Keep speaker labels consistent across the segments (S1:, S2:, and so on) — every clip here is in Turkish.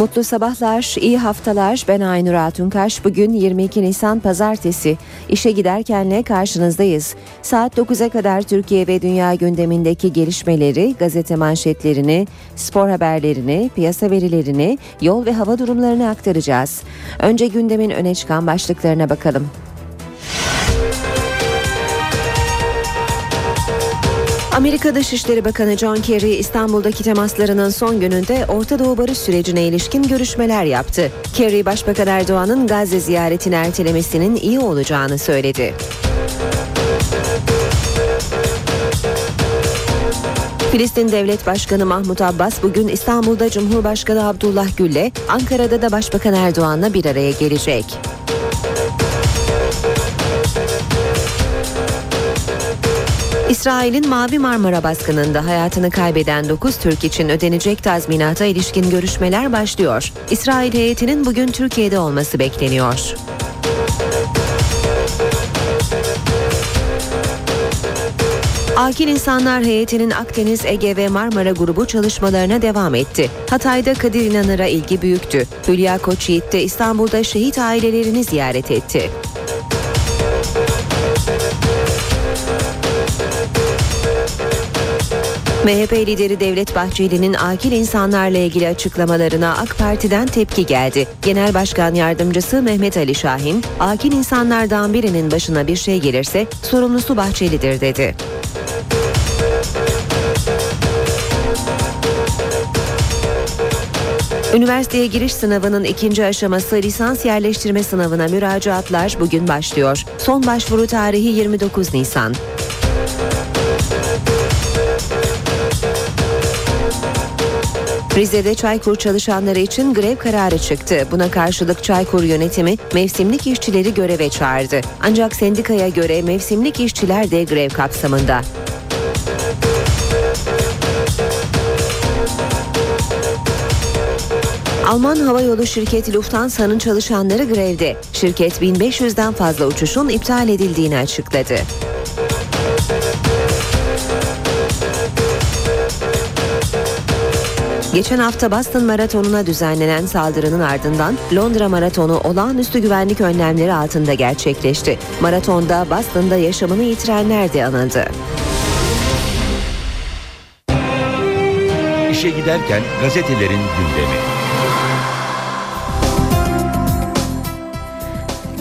S1: Mutlu sabahlar, iyi haftalar. Ben Aynur Altunkaş. Bugün 22 Nisan Pazartesi. İşe giderkenle karşınızdayız. Saat 9'a kadar Türkiye ve dünya gündemindeki gelişmeleri, gazete manşetlerini, spor haberlerini, piyasa verilerini, yol ve hava durumlarını aktaracağız. Önce gündemin öne çıkan başlıklarına bakalım. Amerika Dışişleri Bakanı John Kerry İstanbul'daki temaslarının son gününde Orta Doğu barış sürecine ilişkin görüşmeler yaptı. Kerry Başbakan Erdoğan'ın Gazze ziyaretini ertelemesinin iyi olacağını söyledi. Filistin Devlet Başkanı Mahmut Abbas bugün İstanbul'da Cumhurbaşkanı Abdullah Gül'le, Ankara'da da Başbakan Erdoğan'la bir araya gelecek. İsrail'in Mavi Marmara baskınında hayatını kaybeden 9 Türk için ödenecek tazminata ilişkin görüşmeler başlıyor. İsrail heyetinin bugün Türkiye'de olması bekleniyor. Akil İnsanlar Heyeti'nin Akdeniz, Ege ve Marmara grubu çalışmalarına devam etti. Hatay'da Kadir İnanır'a ilgi büyüktü. Hülya Koçyiğit de İstanbul'da şehit ailelerini ziyaret etti. MHP lideri Devlet Bahçeli'nin akil insanlarla ilgili açıklamalarına AK Parti'den tepki geldi. Genel Başkan Yardımcısı Mehmet Ali Şahin, akil insanlardan birinin başına bir şey gelirse sorumlusu Bahçeli'dir dedi. Üniversiteye giriş sınavının ikinci aşaması lisans yerleştirme sınavına müracaatlar bugün başlıyor. Son başvuru tarihi 29 Nisan. Rize'de Çaykur çalışanları için grev kararı çıktı. Buna karşılık Çaykur yönetimi mevsimlik işçileri göreve çağırdı. Ancak sendikaya göre mevsimlik işçiler de grev kapsamında. Alman havayolu şirketi Lufthansa'nın çalışanları grevde. Şirket 1500'den fazla uçuşun iptal edildiğini açıkladı. Geçen hafta Boston Maratonu'na düzenlenen saldırının ardından Londra Maratonu olağanüstü güvenlik önlemleri altında gerçekleşti. Maratonda Boston'da yaşamını yitirenler de anıldı.
S2: İşe giderken gazetelerin gündemi.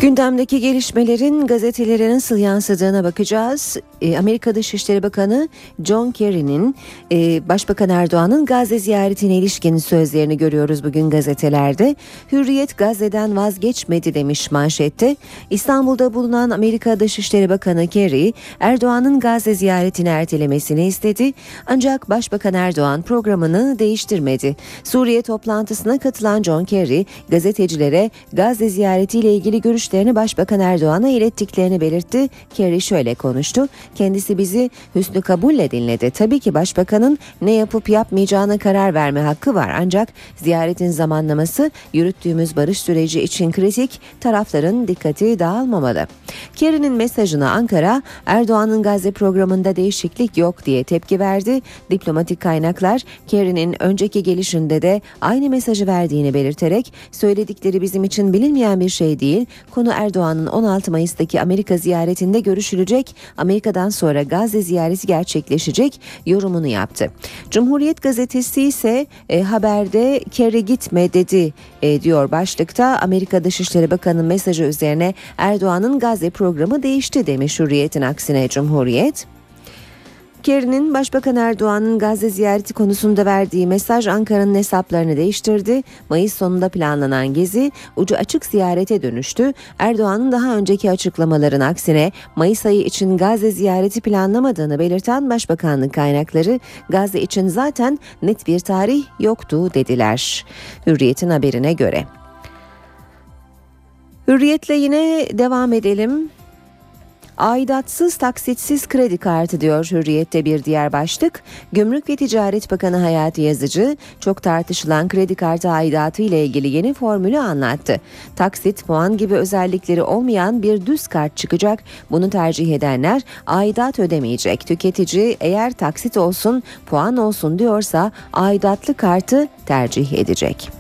S1: Gündemdeki gelişmelerin gazetelere nasıl yansıdığına bakacağız. E, Amerika Dışişleri Bakanı John Kerry'nin e, Başbakan Erdoğan'ın Gazze ziyaretine ilişkin sözlerini görüyoruz bugün gazetelerde. Hürriyet Gazze'den vazgeçmedi demiş manşette. İstanbul'da bulunan Amerika Dışişleri Bakanı Kerry, Erdoğan'ın Gazze ziyaretini ertelemesini istedi. Ancak Başbakan Erdoğan programını değiştirmedi. Suriye toplantısına katılan John Kerry, gazetecilere Gazze ziyaretiyle ilgili görüş görüşlerini Başbakan Erdoğan'a ilettiklerini belirtti. Kerry şöyle konuştu. Kendisi bizi hüsnü kabulle dinledi. Tabii ki başbakanın ne yapıp yapmayacağına karar verme hakkı var. Ancak ziyaretin zamanlaması yürüttüğümüz barış süreci için kritik. Tarafların dikkati dağılmamalı. Kerry'nin mesajına Ankara Erdoğan'ın Gazze programında değişiklik yok diye tepki verdi. Diplomatik kaynaklar Kerry'nin önceki gelişinde de aynı mesajı verdiğini belirterek söyledikleri bizim için bilinmeyen bir şey değil. Konu Erdoğan'ın 16 Mayıs'taki Amerika ziyaretinde görüşülecek. Amerika'dan sonra Gazze ziyareti gerçekleşecek yorumunu yaptı. Cumhuriyet gazetesi ise e, haberde Kerry gitme dedi e, diyor başlıkta. Amerika Dışişleri Bakanı mesajı üzerine Erdoğan'ın Gazze programı değişti demiş Hürriyet'in aksine Cumhuriyet. Kerry'nin Başbakan Erdoğan'ın Gazze ziyareti konusunda verdiği mesaj Ankara'nın hesaplarını değiştirdi. Mayıs sonunda planlanan gezi ucu açık ziyarete dönüştü. Erdoğan'ın daha önceki açıklamaların aksine Mayıs ayı için Gazze ziyareti planlamadığını belirten Başbakanlık kaynakları Gazze için zaten net bir tarih yoktu dediler. Hürriyet'in haberine göre. Hürriyetle yine devam edelim. Aidatsız taksitsiz kredi kartı diyor Hürriyet'te bir diğer başlık. Gümrük ve Ticaret Bakanı Hayati Yazıcı çok tartışılan kredi kartı aidatı ile ilgili yeni formülü anlattı. Taksit puan gibi özellikleri olmayan bir düz kart çıkacak. Bunu tercih edenler aidat ödemeyecek. Tüketici eğer taksit olsun puan olsun diyorsa aidatlı kartı tercih edecek.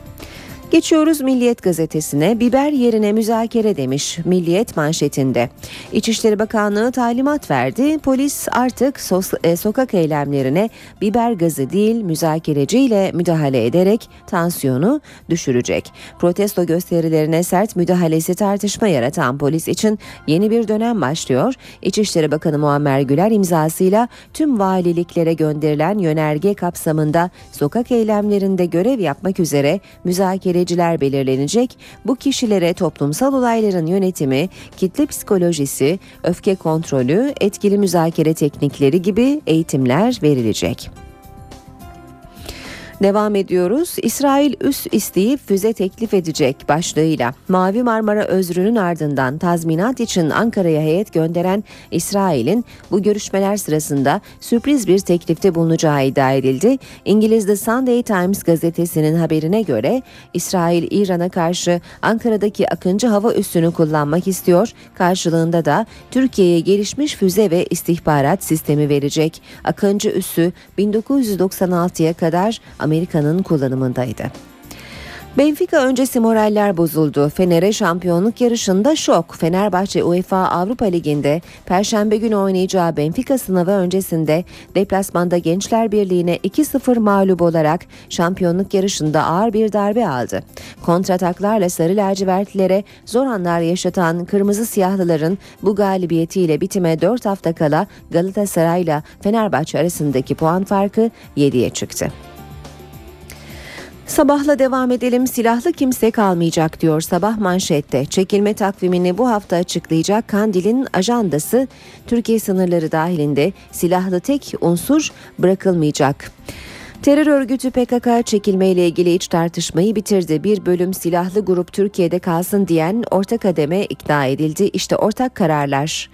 S1: Geçiyoruz Milliyet gazetesine biber yerine müzakere demiş Milliyet manşetinde. İçişleri Bakanlığı talimat verdi. Polis artık sos- e, sokak eylemlerine biber gazı değil müzakereciyle müdahale ederek tansiyonu düşürecek. Protesto gösterilerine sert müdahalesi tartışma yaratan polis için yeni bir dönem başlıyor. İçişleri Bakanı Muammer Güler imzasıyla tüm valiliklere gönderilen yönerge kapsamında sokak eylemlerinde görev yapmak üzere müzakere müzakereciler belirlenecek. Bu kişilere toplumsal olayların yönetimi, kitle psikolojisi, öfke kontrolü, etkili müzakere teknikleri gibi eğitimler verilecek. Devam ediyoruz. İsrail üs isteyip füze teklif edecek başlığıyla Mavi Marmara özrünün ardından tazminat için Ankara'ya heyet gönderen İsrail'in bu görüşmeler sırasında sürpriz bir teklifte bulunacağı iddia edildi. İngiliz The Sunday Times gazetesinin haberine göre İsrail İran'a karşı Ankara'daki Akıncı hava üssünü kullanmak istiyor. Karşılığında da Türkiye'ye gelişmiş füze ve istihbarat sistemi verecek. Akıncı üssü 1996'ya kadar Amerika'nın kullanımındaydı. Benfica öncesi moraller bozuldu. Fener'e şampiyonluk yarışında şok. Fenerbahçe UEFA Avrupa Ligi'nde Perşembe günü oynayacağı Benfica sınavı öncesinde deplasmanda Gençler Birliği'ne 2-0 mağlup olarak şampiyonluk yarışında ağır bir darbe aldı. Kontrataklarla sarı lacivertlilere zor anlar yaşatan kırmızı siyahlıların bu galibiyetiyle bitime 4 hafta kala Galatasaray'la Fenerbahçe arasındaki puan farkı 7'ye çıktı. Sabahla devam edelim silahlı kimse kalmayacak diyor sabah manşette. Çekilme takvimini bu hafta açıklayacak Kandil'in ajandası Türkiye sınırları dahilinde silahlı tek unsur bırakılmayacak. Terör örgütü PKK çekilmeyle ilgili iç tartışmayı bitirdi. Bir bölüm silahlı grup Türkiye'de kalsın diyen orta kademe ikna edildi. İşte ortak kararlar.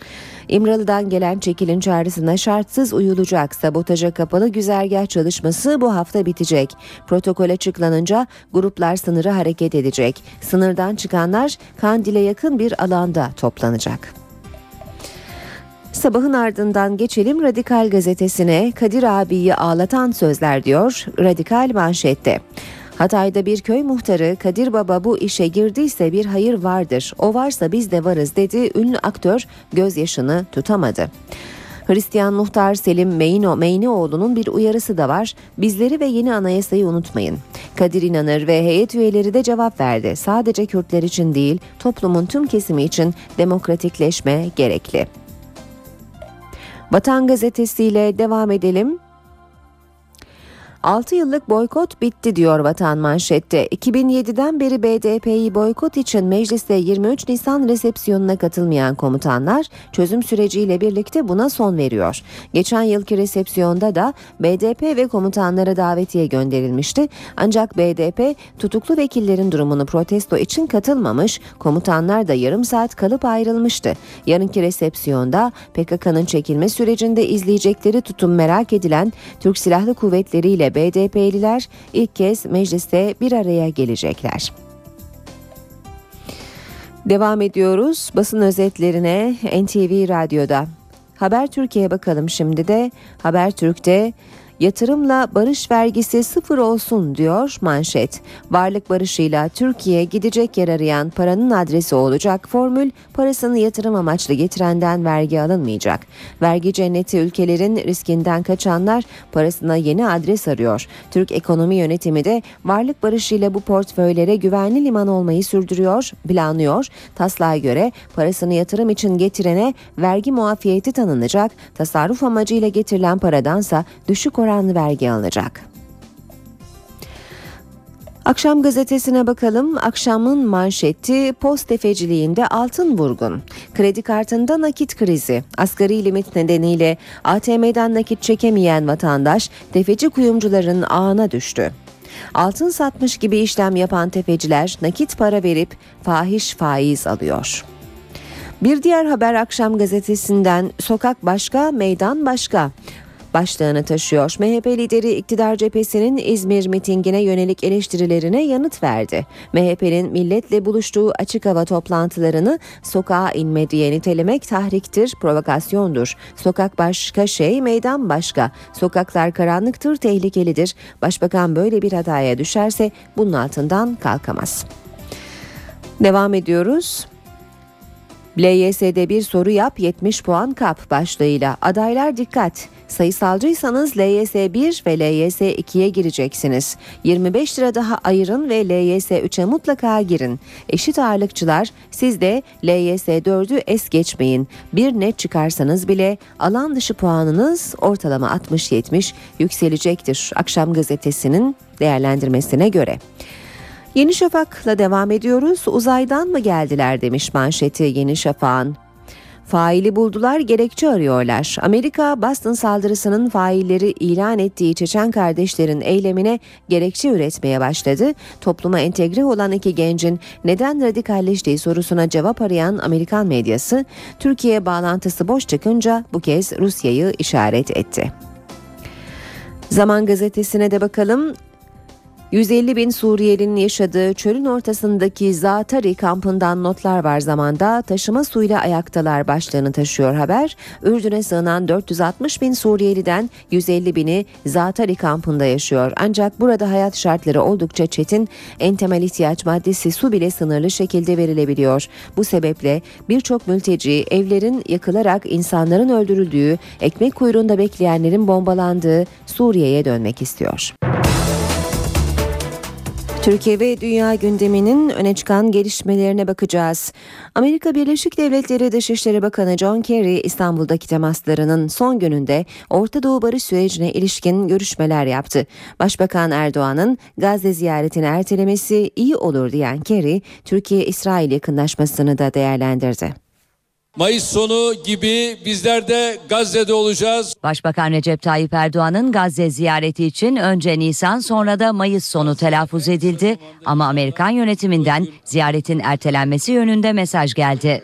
S1: İmralı'dan gelen çekilin çağrısına şartsız uyulacak. Sabotaja kapalı güzergah çalışması bu hafta bitecek. Protokol açıklanınca gruplar sınırı hareket edecek. Sınırdan çıkanlar Kandil'e yakın bir alanda toplanacak. Sabahın ardından geçelim Radikal gazetesine Kadir abiyi ağlatan sözler diyor Radikal manşette. Hatay'da bir köy muhtarı Kadir Baba bu işe girdiyse bir hayır vardır. O varsa biz de varız dedi. Ünlü aktör gözyaşını tutamadı. Hristiyan muhtar Selim Meyno Meynioğlu'nun bir uyarısı da var. Bizleri ve yeni anayasayı unutmayın. Kadir İnanır ve heyet üyeleri de cevap verdi. Sadece Kürtler için değil, toplumun tüm kesimi için demokratikleşme gerekli. Vatan gazetesiyle devam edelim. 6 yıllık boykot bitti diyor Vatan manşette. 2007'den beri BDP'yi boykot için mecliste 23 Nisan resepsiyonuna katılmayan komutanlar çözüm süreciyle birlikte buna son veriyor. Geçen yılki resepsiyonda da BDP ve komutanlara davetiye gönderilmişti. Ancak BDP tutuklu vekillerin durumunu protesto için katılmamış, komutanlar da yarım saat kalıp ayrılmıştı. Yarınki resepsiyonda PKK'nın çekilme sürecinde izleyecekleri tutum merak edilen Türk Silahlı Kuvvetleri ile BDP'liler ilk kez mecliste bir araya gelecekler. Devam ediyoruz basın özetlerine NTV Radyo'da. Haber Türkiye'ye bakalım şimdi de. Haber Türk'te Yatırımla barış vergisi sıfır olsun diyor manşet. Varlık barışıyla Türkiye gidecek yer arayan paranın adresi olacak formül parasını yatırım amaçlı getirenden vergi alınmayacak. Vergi cenneti ülkelerin riskinden kaçanlar parasına yeni adres arıyor. Türk ekonomi yönetimi de varlık barışıyla bu portföylere güvenli liman olmayı sürdürüyor, planlıyor. Taslağa göre parasını yatırım için getirene vergi muafiyeti tanınacak. Tasarruf amacıyla getirilen paradansa düşük oranlı vergi alınacak. Akşam gazetesine bakalım. Akşamın manşeti post tefeciliğinde altın vurgun. Kredi kartında nakit krizi. Asgari limit nedeniyle ATM'den nakit çekemeyen vatandaş tefeci kuyumcuların ağına düştü. Altın satmış gibi işlem yapan tefeciler nakit para verip fahiş faiz alıyor. Bir diğer haber akşam gazetesinden sokak başka, meydan başka başlığını taşıyor. MHP lideri iktidar cephesinin İzmir mitingine yönelik eleştirilerine yanıt verdi. MHP'nin milletle buluştuğu açık hava toplantılarını sokağa inme diye nitelemek tahriktir, provokasyondur. Sokak başka şey, meydan başka. Sokaklar karanlıktır, tehlikelidir. Başbakan böyle bir hataya düşerse bunun altından kalkamaz. Devam ediyoruz. LYS'de bir soru yap 70 puan kap başlığıyla adaylar dikkat. Sayısalcıysanız LYS 1 ve LYS 2'ye gireceksiniz. 25 lira daha ayırın ve LYS 3'e mutlaka girin. Eşit ağırlıkçılar siz de LYS 4'ü es geçmeyin. Bir net çıkarsanız bile alan dışı puanınız ortalama 60-70 yükselecektir. Akşam gazetesinin değerlendirmesine göre. Yeni Şafak'la devam ediyoruz. Uzaydan mı geldiler demiş manşeti Yeni Şafak'ın. Faili buldular, gerekçe arıyorlar. Amerika Boston saldırısının failleri ilan ettiği Çeçen kardeşlerin eylemine gerekçe üretmeye başladı. Topluma entegre olan iki gencin neden radikalleştiği sorusuna cevap arayan Amerikan medyası, Türkiye bağlantısı boş çıkınca bu kez Rusya'yı işaret etti. Zaman gazetesine de bakalım. 150 bin Suriyelinin yaşadığı çölün ortasındaki Zatari kampından notlar var zamanda taşıma suyla ayaktalar başlığını taşıyor haber. Ürdün'e sığınan 460 bin Suriyeliden 150 bini Zatari kampında yaşıyor. Ancak burada hayat şartları oldukça çetin. En temel ihtiyaç maddesi su bile sınırlı şekilde verilebiliyor. Bu sebeple birçok mülteci evlerin yakılarak insanların öldürüldüğü, ekmek kuyruğunda bekleyenlerin bombalandığı Suriye'ye dönmek istiyor. Türkiye ve dünya gündeminin öne çıkan gelişmelerine bakacağız. Amerika Birleşik Devletleri Dışişleri Bakanı John Kerry İstanbul'daki temaslarının son gününde Orta Doğu barış sürecine ilişkin görüşmeler yaptı. Başbakan Erdoğan'ın Gazze ziyaretini ertelemesi iyi olur diyen Kerry, Türkiye-İsrail yakınlaşmasını da değerlendirdi.
S3: Mayıs sonu gibi bizler de Gazze'de olacağız.
S4: Başbakan Recep Tayyip Erdoğan'ın Gazze ziyareti için önce Nisan sonra da Mayıs sonu telaffuz edildi ama Amerikan yönetiminden ziyaretin ertelenmesi yönünde mesaj geldi.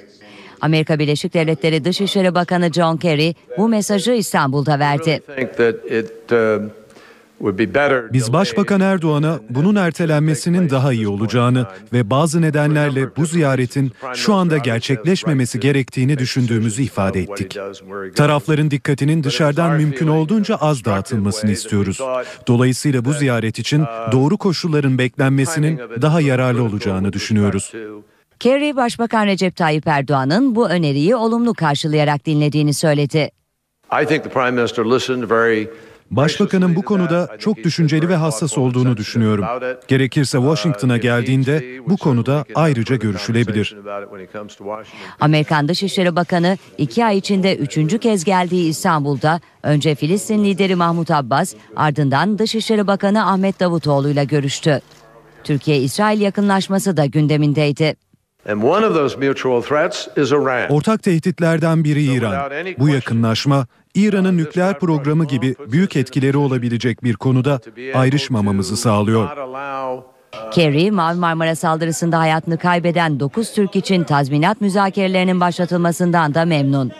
S4: Amerika Birleşik Devletleri Dışişleri Bakanı John Kerry bu mesajı İstanbul'da verdi.
S5: Biz Başbakan Erdoğan'a bunun ertelenmesinin daha iyi olacağını ve bazı nedenlerle bu ziyaretin şu anda gerçekleşmemesi gerektiğini düşündüğümüzü ifade ettik. Tarafların dikkatinin dışarıdan mümkün olduğunca az dağıtılmasını istiyoruz. Dolayısıyla bu ziyaret için doğru koşulların beklenmesinin daha yararlı olacağını düşünüyoruz.
S4: Kerry, Başbakan Recep Tayyip Erdoğan'ın bu öneriyi olumlu karşılayarak dinlediğini söyledi.
S5: I think the Prime Minister listened very Başbakanın bu konuda çok düşünceli ve hassas olduğunu düşünüyorum. Gerekirse Washington'a geldiğinde bu konuda ayrıca görüşülebilir.
S4: Amerikan Dışişleri Bakanı iki ay içinde üçüncü kez geldiği İstanbul'da önce Filistin lideri Mahmut Abbas ardından Dışişleri Bakanı Ahmet Davutoğlu ile görüştü. Türkiye-İsrail yakınlaşması da gündemindeydi.
S5: Ortak tehditlerden biri İran. Bu yakınlaşma İran'ın nükleer programı gibi büyük etkileri olabilecek bir konuda ayrışmamamızı sağlıyor.
S4: Kerry, Mavi Marmara saldırısında hayatını kaybeden 9 Türk için tazminat müzakerelerinin başlatılmasından da memnun.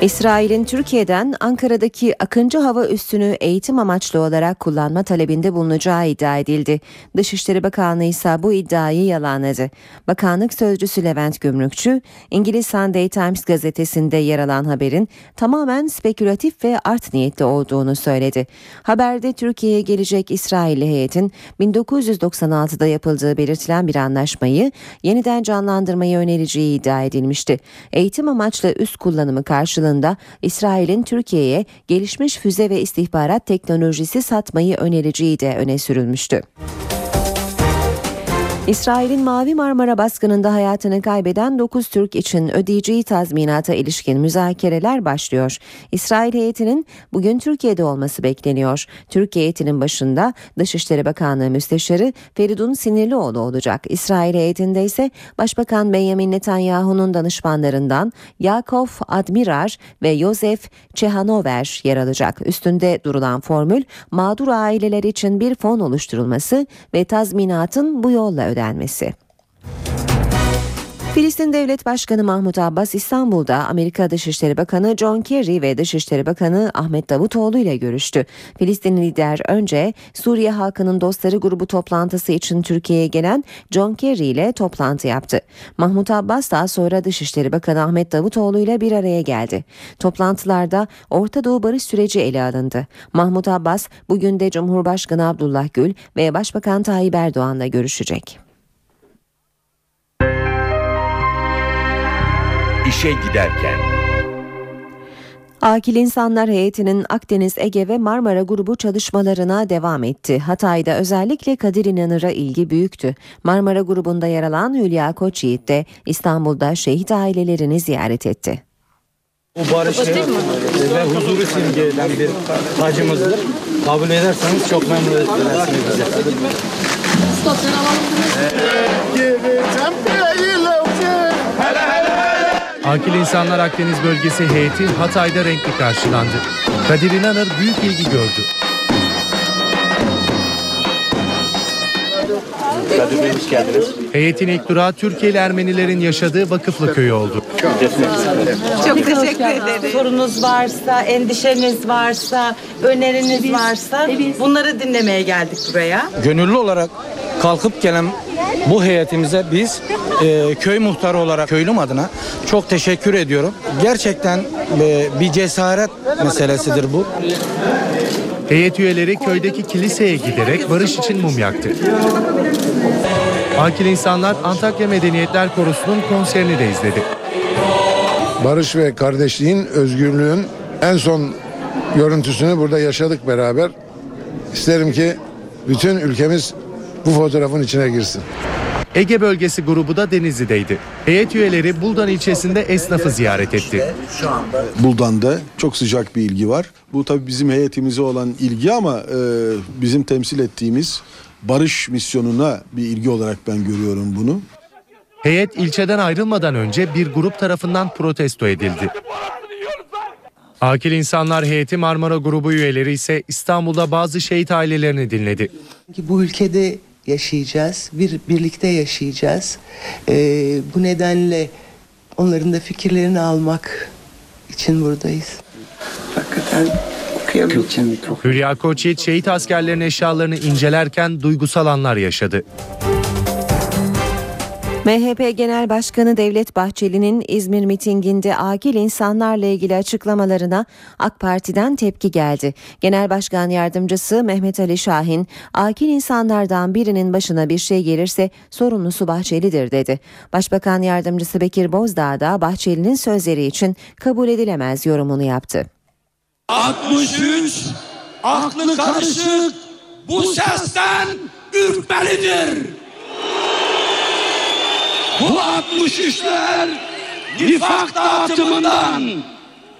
S1: İsrail'in Türkiye'den Ankara'daki Akıncı Hava Üssü'nü eğitim amaçlı olarak kullanma talebinde bulunacağı iddia edildi. Dışişleri Bakanlığı ise bu iddiayı yalanladı. Bakanlık sözcüsü Levent Gümrükçü, İngiliz Sunday Times gazetesinde yer alan haberin tamamen spekülatif ve art niyetli olduğunu söyledi. Haberde Türkiye'ye gelecek İsrailli heyetin 1996'da yapıldığı belirtilen bir anlaşmayı yeniden canlandırmayı önereceği iddia edilmişti. Eğitim amaçlı üst kullanımı karşılığında yılında İsrail'in Türkiye'ye gelişmiş füze ve istihbarat teknolojisi satmayı önereceği de öne sürülmüştü. İsrail'in Mavi Marmara baskınında hayatını kaybeden 9 Türk için ödeyeceği tazminata ilişkin müzakereler başlıyor. İsrail heyetinin bugün Türkiye'de olması bekleniyor. Türkiye heyetinin başında Dışişleri Bakanlığı Müsteşarı Feridun Sinirlioğlu olacak. İsrail heyetinde ise Başbakan Benjamin Netanyahu'nun danışmanlarından Yakov Admirar ve Yosef Çehanover yer alacak. Üstünde durulan formül mağdur aileler için bir fon oluşturulması ve tazminatın bu yolla ödenmesi. Filistin Devlet Başkanı Mahmut Abbas İstanbul'da Amerika Dışişleri Bakanı John Kerry ve Dışişleri Bakanı Ahmet Davutoğlu ile görüştü. Filistin lider önce Suriye halkının dostları grubu toplantısı için Türkiye'ye gelen John Kerry ile toplantı yaptı. Mahmut Abbas daha sonra Dışişleri Bakanı Ahmet Davutoğlu ile bir araya geldi. Toplantılarda Orta Doğu barış süreci ele alındı. Mahmut Abbas bugün de Cumhurbaşkanı Abdullah Gül ve Başbakan Tayyip Erdoğan'la görüşecek.
S6: İşe giderken
S1: Akil İnsanlar Heyeti'nin Akdeniz, Ege ve Marmara grubu çalışmalarına devam etti. Hatay'da özellikle Kadir İnanır'a ilgi büyüktü. Marmara grubunda yer alan Hülya Koçyiğit de İstanbul'da şehit ailelerini ziyaret etti.
S7: Bu barışı ve huzuru simgeleyen bir tacımızdır. Kabul ederseniz çok memnun edersiniz bize.
S8: Akil İnsanlar Akdeniz Bölgesi heyeti Hatay'da renkli karşılandı. Kadir İnanır büyük ilgi gördü. Heyetin ilk durağı Türkiye'li Ermenilerin yaşadığı Vakıflı Köyü oldu.
S9: Çok teşekkür ederim. Sorunuz varsa, endişeniz varsa, öneriniz varsa bunları dinlemeye geldik buraya.
S7: Gönüllü olarak kalkıp gelen bu heyetimize biz e, köy muhtarı olarak köylüm adına çok teşekkür ediyorum. Gerçekten e, bir cesaret meselesidir bu.
S8: Heyet üyeleri köydeki kiliseye giderek barış için mum yaktı. Akil İnsanlar Antakya Medeniyetler Korosu'nun konserini de izledi.
S10: barış ve kardeşliğin, özgürlüğün en son görüntüsünü burada yaşadık beraber. İsterim ki bütün ülkemiz bu fotoğrafın içine girsin.
S8: Ege Bölgesi grubu da Denizli'deydi. Heyet üyeleri Buldan ilçesinde esnafı ziyaret etti.
S11: Buldan'da çok sıcak bir ilgi var. Bu tabii bizim heyetimize olan ilgi ama e, bizim temsil ettiğimiz barış misyonuna bir ilgi olarak ben görüyorum bunu.
S8: Heyet ilçeden ayrılmadan önce bir grup tarafından protesto edildi. Akil İnsanlar Heyeti Marmara grubu üyeleri ise İstanbul'da bazı şehit ailelerini dinledi.
S12: bu ülkede yaşayacağız, bir birlikte yaşayacağız. Ee, bu nedenle onların da fikirlerini almak için buradayız. Hakikaten.
S8: Hülya Koçyiğit şehit askerlerin eşyalarını incelerken duygusal anlar yaşadı.
S1: MHP Genel Başkanı Devlet Bahçeli'nin İzmir mitinginde akil insanlarla ilgili açıklamalarına AK Parti'den tepki geldi. Genel Başkan Yardımcısı Mehmet Ali Şahin, akil insanlardan birinin başına bir şey gelirse sorumlusu Bahçeli'dir dedi. Başbakan Yardımcısı Bekir Bozdağ da Bahçeli'nin sözleri için kabul edilemez yorumunu yaptı.
S3: 63 aklı karışık bu sesten ürkmelidir. Bu 63'ler nifak dağıtımından,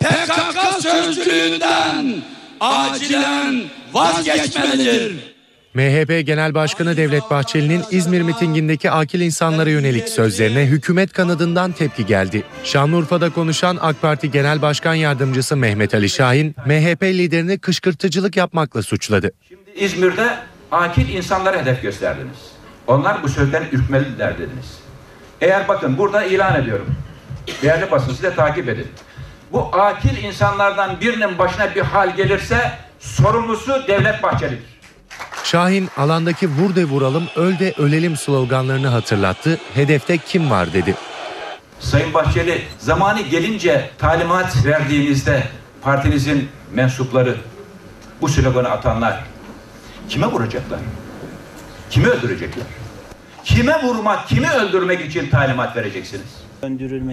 S3: PKK sözcülüğünden acilen vazgeçmelidir.
S8: MHP Genel Başkanı Devlet Bahçeli'nin İzmir mitingindeki akil insanlara yönelik sözlerine hükümet kanadından tepki geldi. Şanlıurfa'da konuşan AK Parti Genel Başkan Yardımcısı Mehmet Ali Şahin, MHP liderini kışkırtıcılık yapmakla suçladı.
S13: İzmir'de akil insanlara hedef gösterdiniz. Onlar bu sözden ürkmeliler dediniz. Eğer bakın burada ilan ediyorum. Değerli basın siz de takip edin. Bu akil insanlardan birinin başına bir hal gelirse sorumlusu Devlet Bahçeli'dir.
S8: Şahin alandaki vur de vuralım, öl de ölelim sloganlarını hatırlattı. Hedefte kim var dedi.
S13: Sayın Bahçeli zamanı gelince talimat verdiğinizde partinizin mensupları bu sloganı atanlar kime vuracaklar? Kimi öldürecekler? Kime vurmak, kimi öldürmek için talimat vereceksiniz?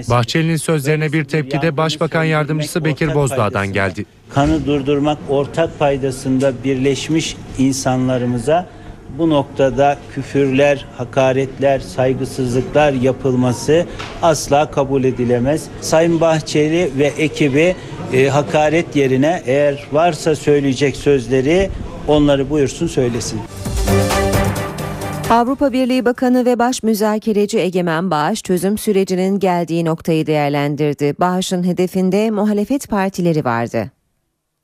S8: Bahçeli'nin sözlerine bir tepki de Başbakan Yardımcısı Bekir Bozdağ'dan geldi.
S14: Kanı durdurmak ortak paydasında birleşmiş insanlarımıza bu noktada küfürler, hakaretler, saygısızlıklar yapılması asla kabul edilemez. Sayın Bahçeli ve ekibi e, hakaret yerine eğer varsa söyleyecek sözleri onları buyursun söylesin.
S1: Avrupa Birliği Bakanı ve Baş Müzakereci Egemen Bağış çözüm sürecinin geldiği noktayı değerlendirdi. Bağış'ın hedefinde muhalefet partileri vardı.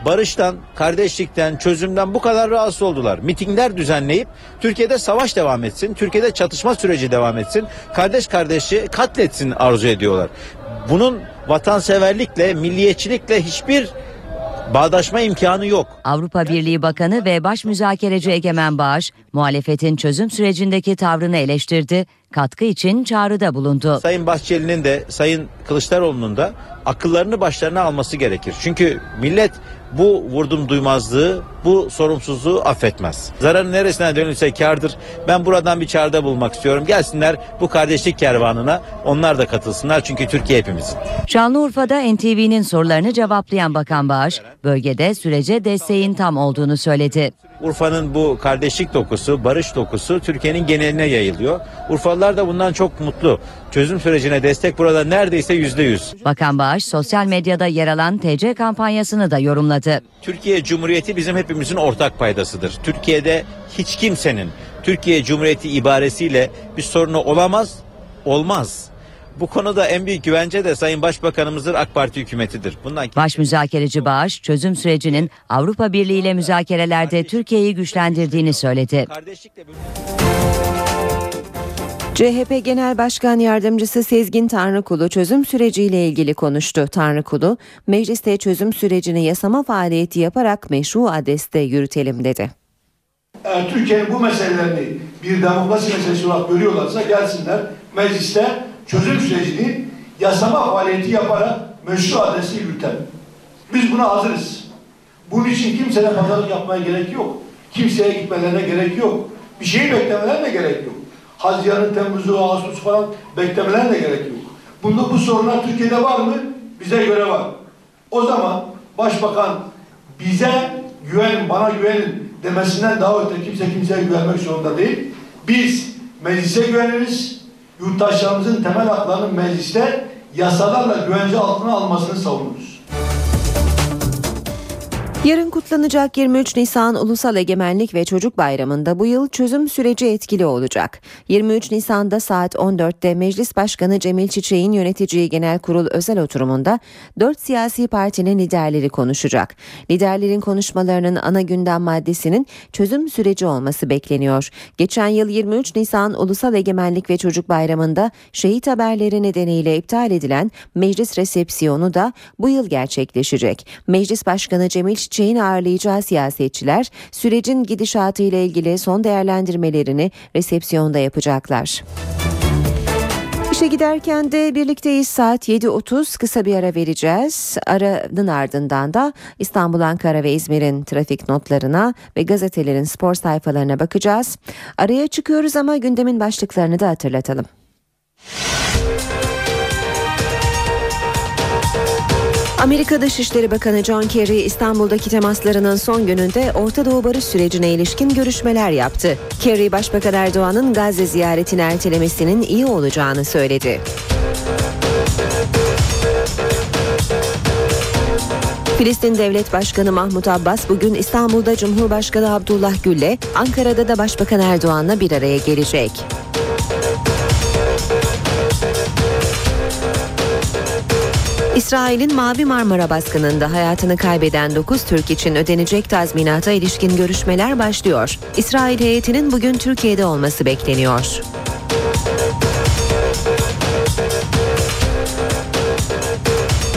S15: barıştan, kardeşlikten, çözümden bu kadar rahatsız oldular. Mitingler düzenleyip Türkiye'de savaş devam etsin, Türkiye'de çatışma süreci devam etsin, kardeş kardeşi katletsin arzu ediyorlar. Bunun vatanseverlikle, milliyetçilikle hiçbir bağdaşma imkanı yok.
S4: Avrupa Birliği Bakanı ve Baş Müzakereci Egemen Bağış, muhalefetin çözüm sürecindeki tavrını eleştirdi, katkı için çağrıda bulundu.
S15: Sayın Bahçeli'nin de Sayın Kılıçdaroğlu'nun da akıllarını başlarına alması gerekir. Çünkü millet bu vurdum duymazlığı, bu sorumsuzluğu affetmez. Zararın neresine dönülse kardır. Ben buradan bir çağrıda bulmak istiyorum. Gelsinler bu kardeşlik kervanına onlar da katılsınlar çünkü Türkiye hepimizin.
S4: Şanlıurfa'da NTV'nin sorularını cevaplayan Bakan Bağış, bölgede sürece desteğin tam olduğunu söyledi.
S15: Urfa'nın bu kardeşlik dokusu, barış dokusu Türkiye'nin geneline yayılıyor. Urfalılar da bundan çok mutlu. Çözüm sürecine destek burada neredeyse yüzde yüz.
S4: Bakan Bağış sosyal medyada yer alan TC kampanyasını da yorumladı.
S15: Türkiye Cumhuriyeti bizim hepimizin ortak paydasıdır. Türkiye'de hiç kimsenin Türkiye Cumhuriyeti ibaresiyle bir sorunu olamaz, olmaz. Bu konuda en büyük güvence de Sayın Başbakanımızdır AK Parti hükümetidir. Bundan
S4: Baş müzakereci Bağış, çözüm sürecinin Avrupa Birliği ile müzakerelerde Türkiye'yi güçlendirdiğini söyledi.
S1: CHP Genel Başkan Yardımcısı Sezgin Tanrıkulu çözüm süreciyle ilgili konuştu. Tanrıkulu, mecliste çözüm sürecini yasama faaliyeti yaparak meşru adreste yürütelim dedi.
S16: Eğer Türkiye'nin bu meselelerini bir demokrasi meselesi olarak görüyorlarsa gelsinler mecliste çözüm sürecini yasama faaliyeti yaparak meşru adresi yürütelim. Biz buna hazırız. Bunun için kimseye pazarlık yapmaya gerek yok. Kimseye gitmelerine gerek yok. Bir şeyi beklemelerine gerek yok. Haziran'ın, Temmuz'u, Ağustos'u falan beklemelerine gerek yok. Bunda bu sorunlar Türkiye'de var mı? Bize göre var. O zaman Başbakan bize güven, bana güvenin demesinden daha öte kimse kimseye güvenmek zorunda değil. Biz meclise güveniriz. Yurttaşlarımızın temel haklarının mecliste yasalarla güvence altına almasını savunuruz.
S1: Yarın kutlanacak 23 Nisan Ulusal Egemenlik ve Çocuk Bayramı'nda bu yıl çözüm süreci etkili olacak. 23 Nisan'da saat 14'te Meclis Başkanı Cemil Çiçek'in yöneticiyi genel kurul özel oturumunda 4 siyasi partinin liderleri konuşacak. Liderlerin konuşmalarının ana gündem maddesinin çözüm süreci olması bekleniyor. Geçen yıl 23 Nisan Ulusal Egemenlik ve Çocuk Bayramı'nda şehit haberleri nedeniyle iptal edilen meclis resepsiyonu da bu yıl gerçekleşecek. Meclis Başkanı Cemil Çiçek'in ağırlayacağı siyasetçiler sürecin gidişatı ile ilgili son değerlendirmelerini resepsiyonda yapacaklar. İşe giderken de birlikteyiz saat 7.30 kısa bir ara vereceğiz. Aranın ardından da İstanbul, Ankara ve İzmir'in trafik notlarına ve gazetelerin spor sayfalarına bakacağız. Araya çıkıyoruz ama gündemin başlıklarını da hatırlatalım. Amerika Dışişleri Bakanı John Kerry İstanbul'daki temaslarının son gününde Orta Doğu barış sürecine ilişkin görüşmeler yaptı. Kerry Başbakan Erdoğan'ın Gazze ziyaretini ertelemesinin iyi olacağını söyledi. Filistin Devlet Başkanı Mahmut Abbas bugün İstanbul'da Cumhurbaşkanı Abdullah Gül'le, Ankara'da da Başbakan Erdoğan'la bir araya gelecek. İsrail'in Mavi Marmara baskınında hayatını kaybeden 9 Türk için ödenecek tazminata ilişkin görüşmeler başlıyor. İsrail heyetinin bugün Türkiye'de olması bekleniyor.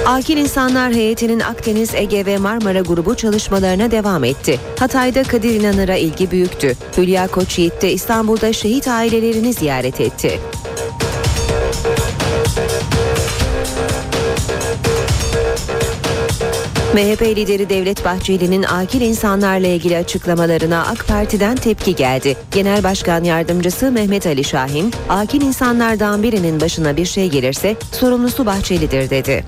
S1: Akil İnsanlar Heyeti'nin Akdeniz, Ege ve Marmara grubu çalışmalarına devam etti. Hatay'da Kadir İnanır'a ilgi büyüktü. Hülya Koçyiğit de İstanbul'da şehit ailelerini ziyaret etti. MHP lideri Devlet Bahçeli'nin akil insanlarla ilgili açıklamalarına AK Parti'den tepki geldi. Genel Başkan Yardımcısı Mehmet Ali Şahin, akil insanlardan birinin başına bir şey gelirse sorumlusu Bahçeli'dir dedi.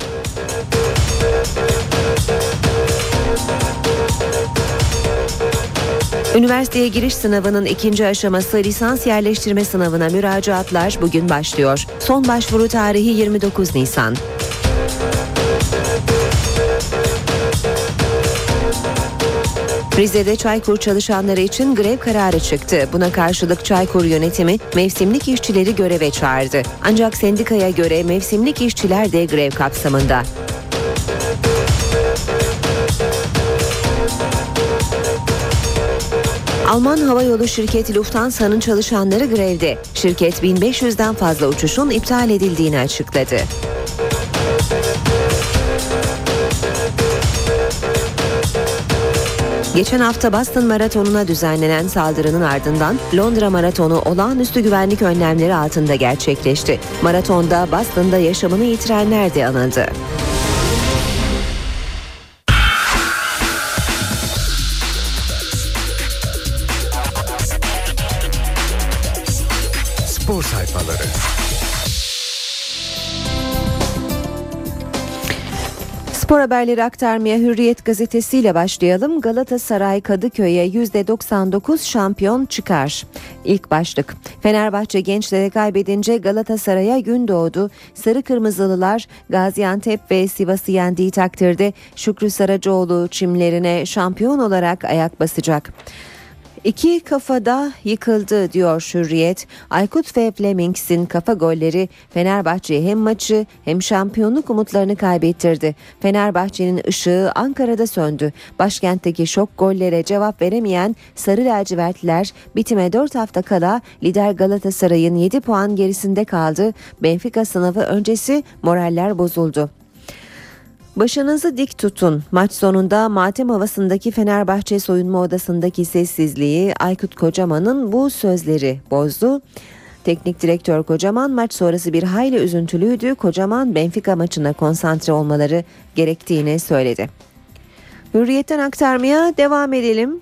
S1: Üniversiteye giriş sınavının ikinci aşaması lisans yerleştirme sınavına müracaatlar bugün başlıyor. Son başvuru tarihi 29 Nisan. Rize'de Çaykur çalışanları için grev kararı çıktı. Buna karşılık Çaykur yönetimi mevsimlik işçileri göreve çağırdı. Ancak sendikaya göre mevsimlik işçiler de grev kapsamında. Alman havayolu şirketi Lufthansa'nın çalışanları grevde. Şirket 1500'den fazla uçuşun iptal edildiğini açıkladı. Geçen hafta Boston Maratonu'na düzenlenen saldırının ardından Londra Maratonu olağanüstü güvenlik önlemleri altında gerçekleşti. Maratonda Boston'da yaşamını yitirenler de anıldı. Spor haberleri aktarmaya Hürriyet gazetesiyle başlayalım. Galatasaray Kadıköy'e %99 şampiyon çıkar. İlk başlık. Fenerbahçe gençlere kaybedince Galatasaray'a gün doğdu. Sarı Kırmızılılar Gaziantep ve Sivas'ı yendiği takdirde Şükrü Saracoğlu çimlerine şampiyon olarak ayak basacak. İki kafada yıkıldı diyor Hürriyet. Aykut ve Flemings'in kafa golleri Fenerbahçe'ye hem maçı hem şampiyonluk umutlarını kaybettirdi. Fenerbahçe'nin ışığı Ankara'da söndü. Başkentteki şok gollere cevap veremeyen Sarı Lacivertliler bitime 4 hafta kala lider Galatasaray'ın 7 puan gerisinde kaldı. Benfica sınavı öncesi moraller bozuldu. Başınızı dik tutun. Maç sonunda matem havasındaki Fenerbahçe soyunma odasındaki sessizliği Aykut Kocaman'ın bu sözleri bozdu. Teknik direktör Kocaman maç sonrası bir hayli üzüntülüydü. Kocaman Benfica maçına konsantre olmaları gerektiğini söyledi. Hürriyetten aktarmaya devam edelim.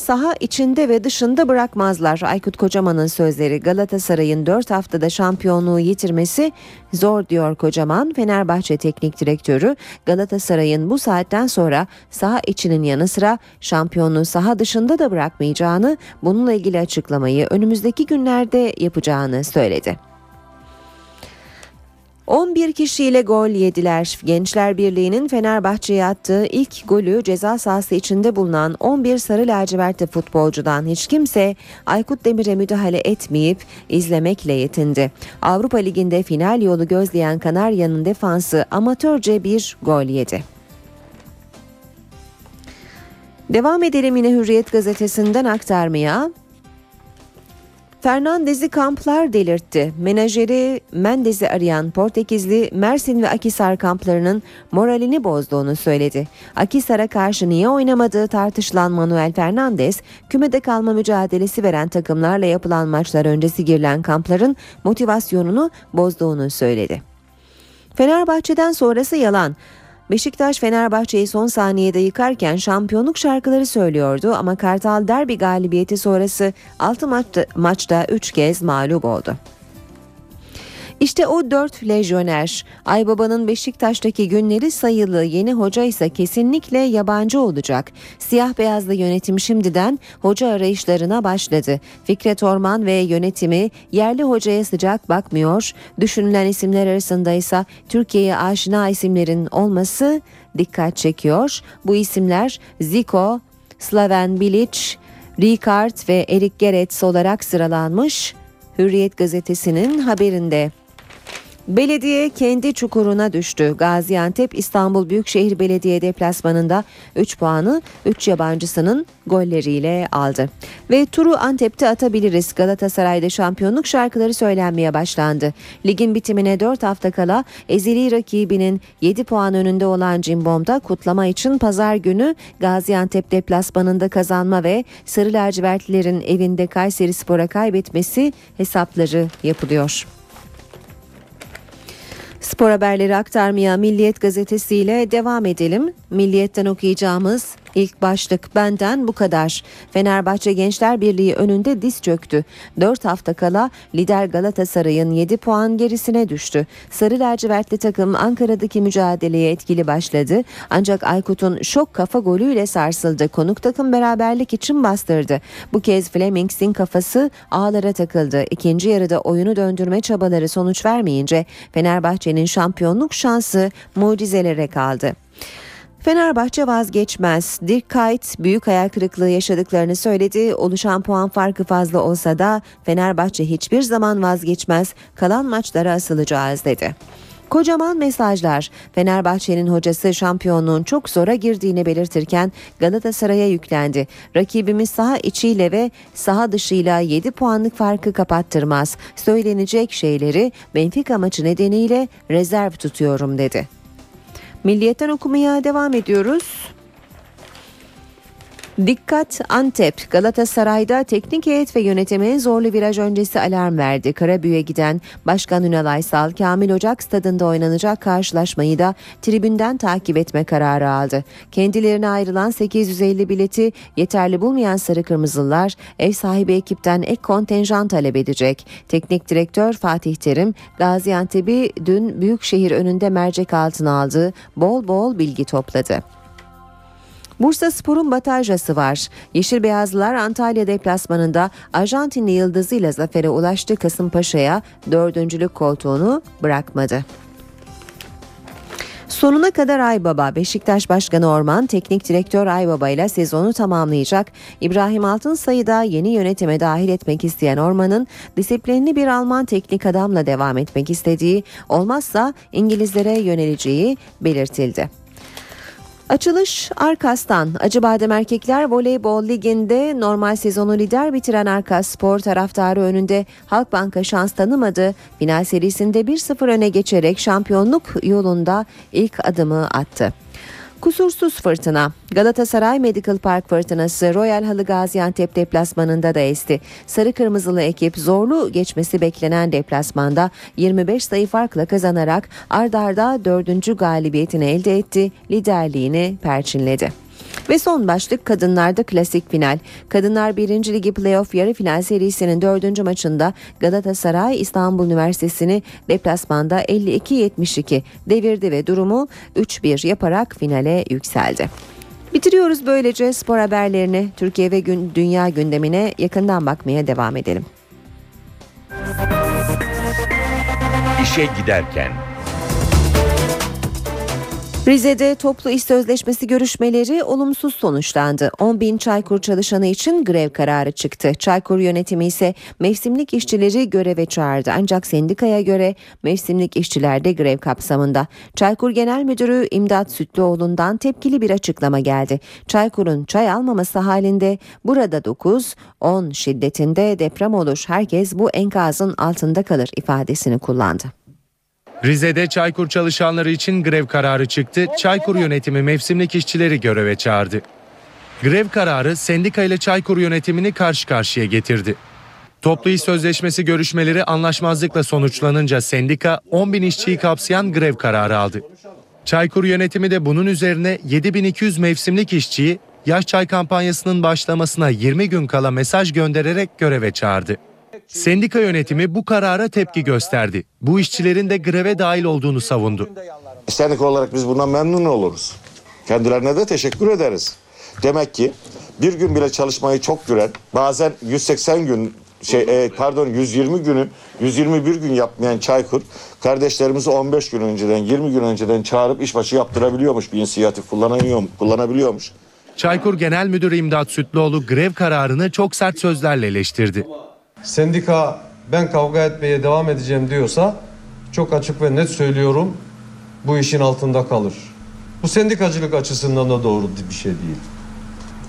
S1: Saha içinde ve dışında bırakmazlar. Aykut Kocaman'ın sözleri Galatasaray'ın 4 haftada şampiyonluğu yitirmesi zor diyor Kocaman. Fenerbahçe Teknik Direktörü Galatasaray'ın bu saatten sonra saha içinin yanı sıra şampiyonluğu saha dışında da bırakmayacağını, bununla ilgili açıklamayı önümüzdeki günlerde yapacağını söyledi. 11 kişiyle gol yediler. Gençler Birliği'nin Fenerbahçe'ye attığı ilk golü ceza sahası içinde bulunan 11 sarı lacivertli futbolcudan hiç kimse Aykut Demir'e müdahale etmeyip izlemekle yetindi. Avrupa Ligi'nde final yolu gözleyen Kanarya'nın defansı amatörce bir gol yedi. Devam edelim yine Hürriyet gazetesinden aktarmaya. Fernandez'i kamplar delirtti. Menajeri Mendez'i arayan Portekizli Mersin ve Akisar kamplarının moralini bozduğunu söyledi. Akisar'a karşı niye oynamadığı tartışılan Manuel Fernandez, kümede kalma mücadelesi veren takımlarla yapılan maçlar öncesi girilen kampların motivasyonunu bozduğunu söyledi. Fenerbahçe'den sonrası yalan. Beşiktaş Fenerbahçe'yi son saniyede yıkarken şampiyonluk şarkıları söylüyordu ama Kartal derbi galibiyeti sonrası 6 maçta, maçta 3 kez mağlup oldu. İşte o dört lejyoner. Aybaba'nın Beşiktaş'taki günleri sayılı. Yeni hoca ise kesinlikle yabancı olacak. Siyah beyazlı yönetim şimdiden hoca arayışlarına başladı. Fikret Orman ve yönetimi yerli hocaya sıcak bakmıyor. Düşünülen isimler arasında ise Türkiye'ye aşina isimlerin olması dikkat çekiyor. Bu isimler Zico, Slaven Bilic, Ricard ve Erik Gerets olarak sıralanmış. Hürriyet gazetesinin haberinde. Belediye kendi çukuruna düştü. Gaziantep İstanbul Büyükşehir Belediye deplasmanında 3 puanı 3 yabancısının golleriyle aldı. Ve turu Antep'te atabiliriz. Galatasaray'da şampiyonluk şarkıları söylenmeye başlandı. Ligin bitimine 4 hafta kala ezeli rakibinin 7 puan önünde olan Cimbom'da kutlama için pazar günü Gaziantep deplasmanında kazanma ve Sarı Lacivertlilerin evinde Kayseri Spor'a kaybetmesi hesapları yapılıyor. Spor haberleri aktarmaya Milliyet gazetesiyle devam edelim. Milliyet'ten okuyacağımız ilk başlık benden bu kadar. Fenerbahçe Gençler Birliği önünde diz çöktü. 4 hafta kala lider Galatasaray'ın 7 puan gerisine düştü. Sarı lacivertli takım Ankara'daki mücadeleye etkili başladı. Ancak Aykut'un şok kafa golüyle sarsıldı. Konuk takım beraberlik için bastırdı. Bu kez Flemings'in kafası ağlara takıldı. İkinci yarıda oyunu döndürme çabaları sonuç vermeyince Fenerbahçe'nin şampiyonluk şansı mucizelere kaldı. Fenerbahçe vazgeçmez. Dirk Kuyt büyük hayal kırıklığı yaşadıklarını söyledi. Oluşan puan farkı fazla olsa da Fenerbahçe hiçbir zaman vazgeçmez. Kalan maçlara asılacağız dedi. Kocaman mesajlar. Fenerbahçe'nin hocası şampiyonluğun çok zora girdiğini belirtirken Galatasaray'a yüklendi. Rakibimiz saha içiyle ve saha dışıyla 7 puanlık farkı kapattırmaz. Söylenecek şeyleri Benfica maçı nedeniyle rezerv tutuyorum dedi. Milliyetten okumaya devam ediyoruz. Dikkat Antep Galatasaray'da teknik heyet ve yönetime zorlu viraj öncesi alarm verdi. Karabüye giden Başkan Ünal Aysal Kamil Ocak stadında oynanacak karşılaşmayı da tribünden takip etme kararı aldı. Kendilerine ayrılan 850 bileti yeterli bulmayan Sarı Kırmızılılar ev sahibi ekipten ek kontenjan talep edecek. Teknik direktör Fatih Terim Gaziantep'i dün Büyükşehir önünde mercek altına aldı. Bol bol bilgi topladı. Bursa Spor'un batajası var. Yeşil Beyazlılar Antalya deplasmanında Arjantinli yıldızıyla zafere ulaştı Kasımpaşa'ya dördüncülük koltuğunu bırakmadı. Sonuna kadar Aybaba, Beşiktaş Başkanı Orman, Teknik Direktör Aybaba ile sezonu tamamlayacak. İbrahim Altınsay'ı da yeni yönetime dahil etmek isteyen Orman'ın disiplinli bir Alman teknik adamla devam etmek istediği, olmazsa İngilizlere yöneleceği belirtildi. Açılış Arkas'tan. Acıbadem Erkekler Voleybol Ligi'nde normal sezonu lider bitiren Arkas Spor taraftarı önünde Halkbanka şans tanımadı. Final serisinde 1-0 öne geçerek şampiyonluk yolunda ilk adımı attı. Kusursuz fırtına. Galatasaray Medical Park fırtınası Royal Halı Gaziantep deplasmanında da esti. Sarı kırmızılı ekip zorlu geçmesi beklenen deplasmanda 25 sayı farkla kazanarak ardarda dördüncü galibiyetini elde etti. Liderliğini perçinledi. Ve son başlık kadınlarda klasik final. Kadınlar 1. Ligi Playoff yarı final serisinin 4. maçında Galatasaray İstanbul Üniversitesi'ni deplasmanda 52-72 devirdi ve durumu 3-1 yaparak finale yükseldi. Bitiriyoruz böylece spor haberlerini Türkiye ve gün, dünya gündemine yakından bakmaya devam edelim.
S2: İşe giderken
S1: Rize'de toplu iş sözleşmesi görüşmeleri olumsuz sonuçlandı. 10 bin Çaykur çalışanı için grev kararı çıktı. Çaykur yönetimi ise mevsimlik işçileri göreve çağırdı. Ancak sendikaya göre mevsimlik işçiler de grev kapsamında. Çaykur Genel Müdürü İmdat Sütlüoğlu'ndan tepkili bir açıklama geldi. Çaykur'un çay almaması halinde burada 9, 10 şiddetinde deprem olur. Herkes bu enkazın altında kalır ifadesini kullandı.
S8: Rize'de Çaykur çalışanları için grev kararı çıktı. Çaykur yönetimi mevsimlik işçileri göreve çağırdı. Grev kararı sendika ile Çaykur yönetimini karşı karşıya getirdi. Toplu iş sözleşmesi görüşmeleri anlaşmazlıkla sonuçlanınca sendika 10 bin işçiyi kapsayan grev kararı aldı. Çaykur yönetimi de bunun üzerine 7200 mevsimlik işçiyi yaş çay kampanyasının başlamasına 20 gün kala mesaj göndererek göreve çağırdı. Sendika yönetimi bu karara tepki gösterdi. Bu işçilerin de greve dahil olduğunu savundu.
S17: Sendika olarak biz bundan memnun oluruz. Kendilerine de teşekkür ederiz. Demek ki bir gün bile çalışmayı çok gören, bazen 180 gün şey e, pardon 120 günü 121 gün yapmayan Çaykur kardeşlerimizi 15 gün önceden 20 gün önceden çağırıp işbaşı yaptırabiliyormuş bir inisiyatif kullanabiliyor, kullanabiliyormuş.
S8: Çaykur Genel Müdürü İmdat Sütlüoğlu grev kararını çok sert sözlerle eleştirdi.
S18: Sendika ben kavga etmeye devam edeceğim diyorsa çok açık ve net söylüyorum bu işin altında kalır. Bu sendikacılık açısından da doğru bir şey değil.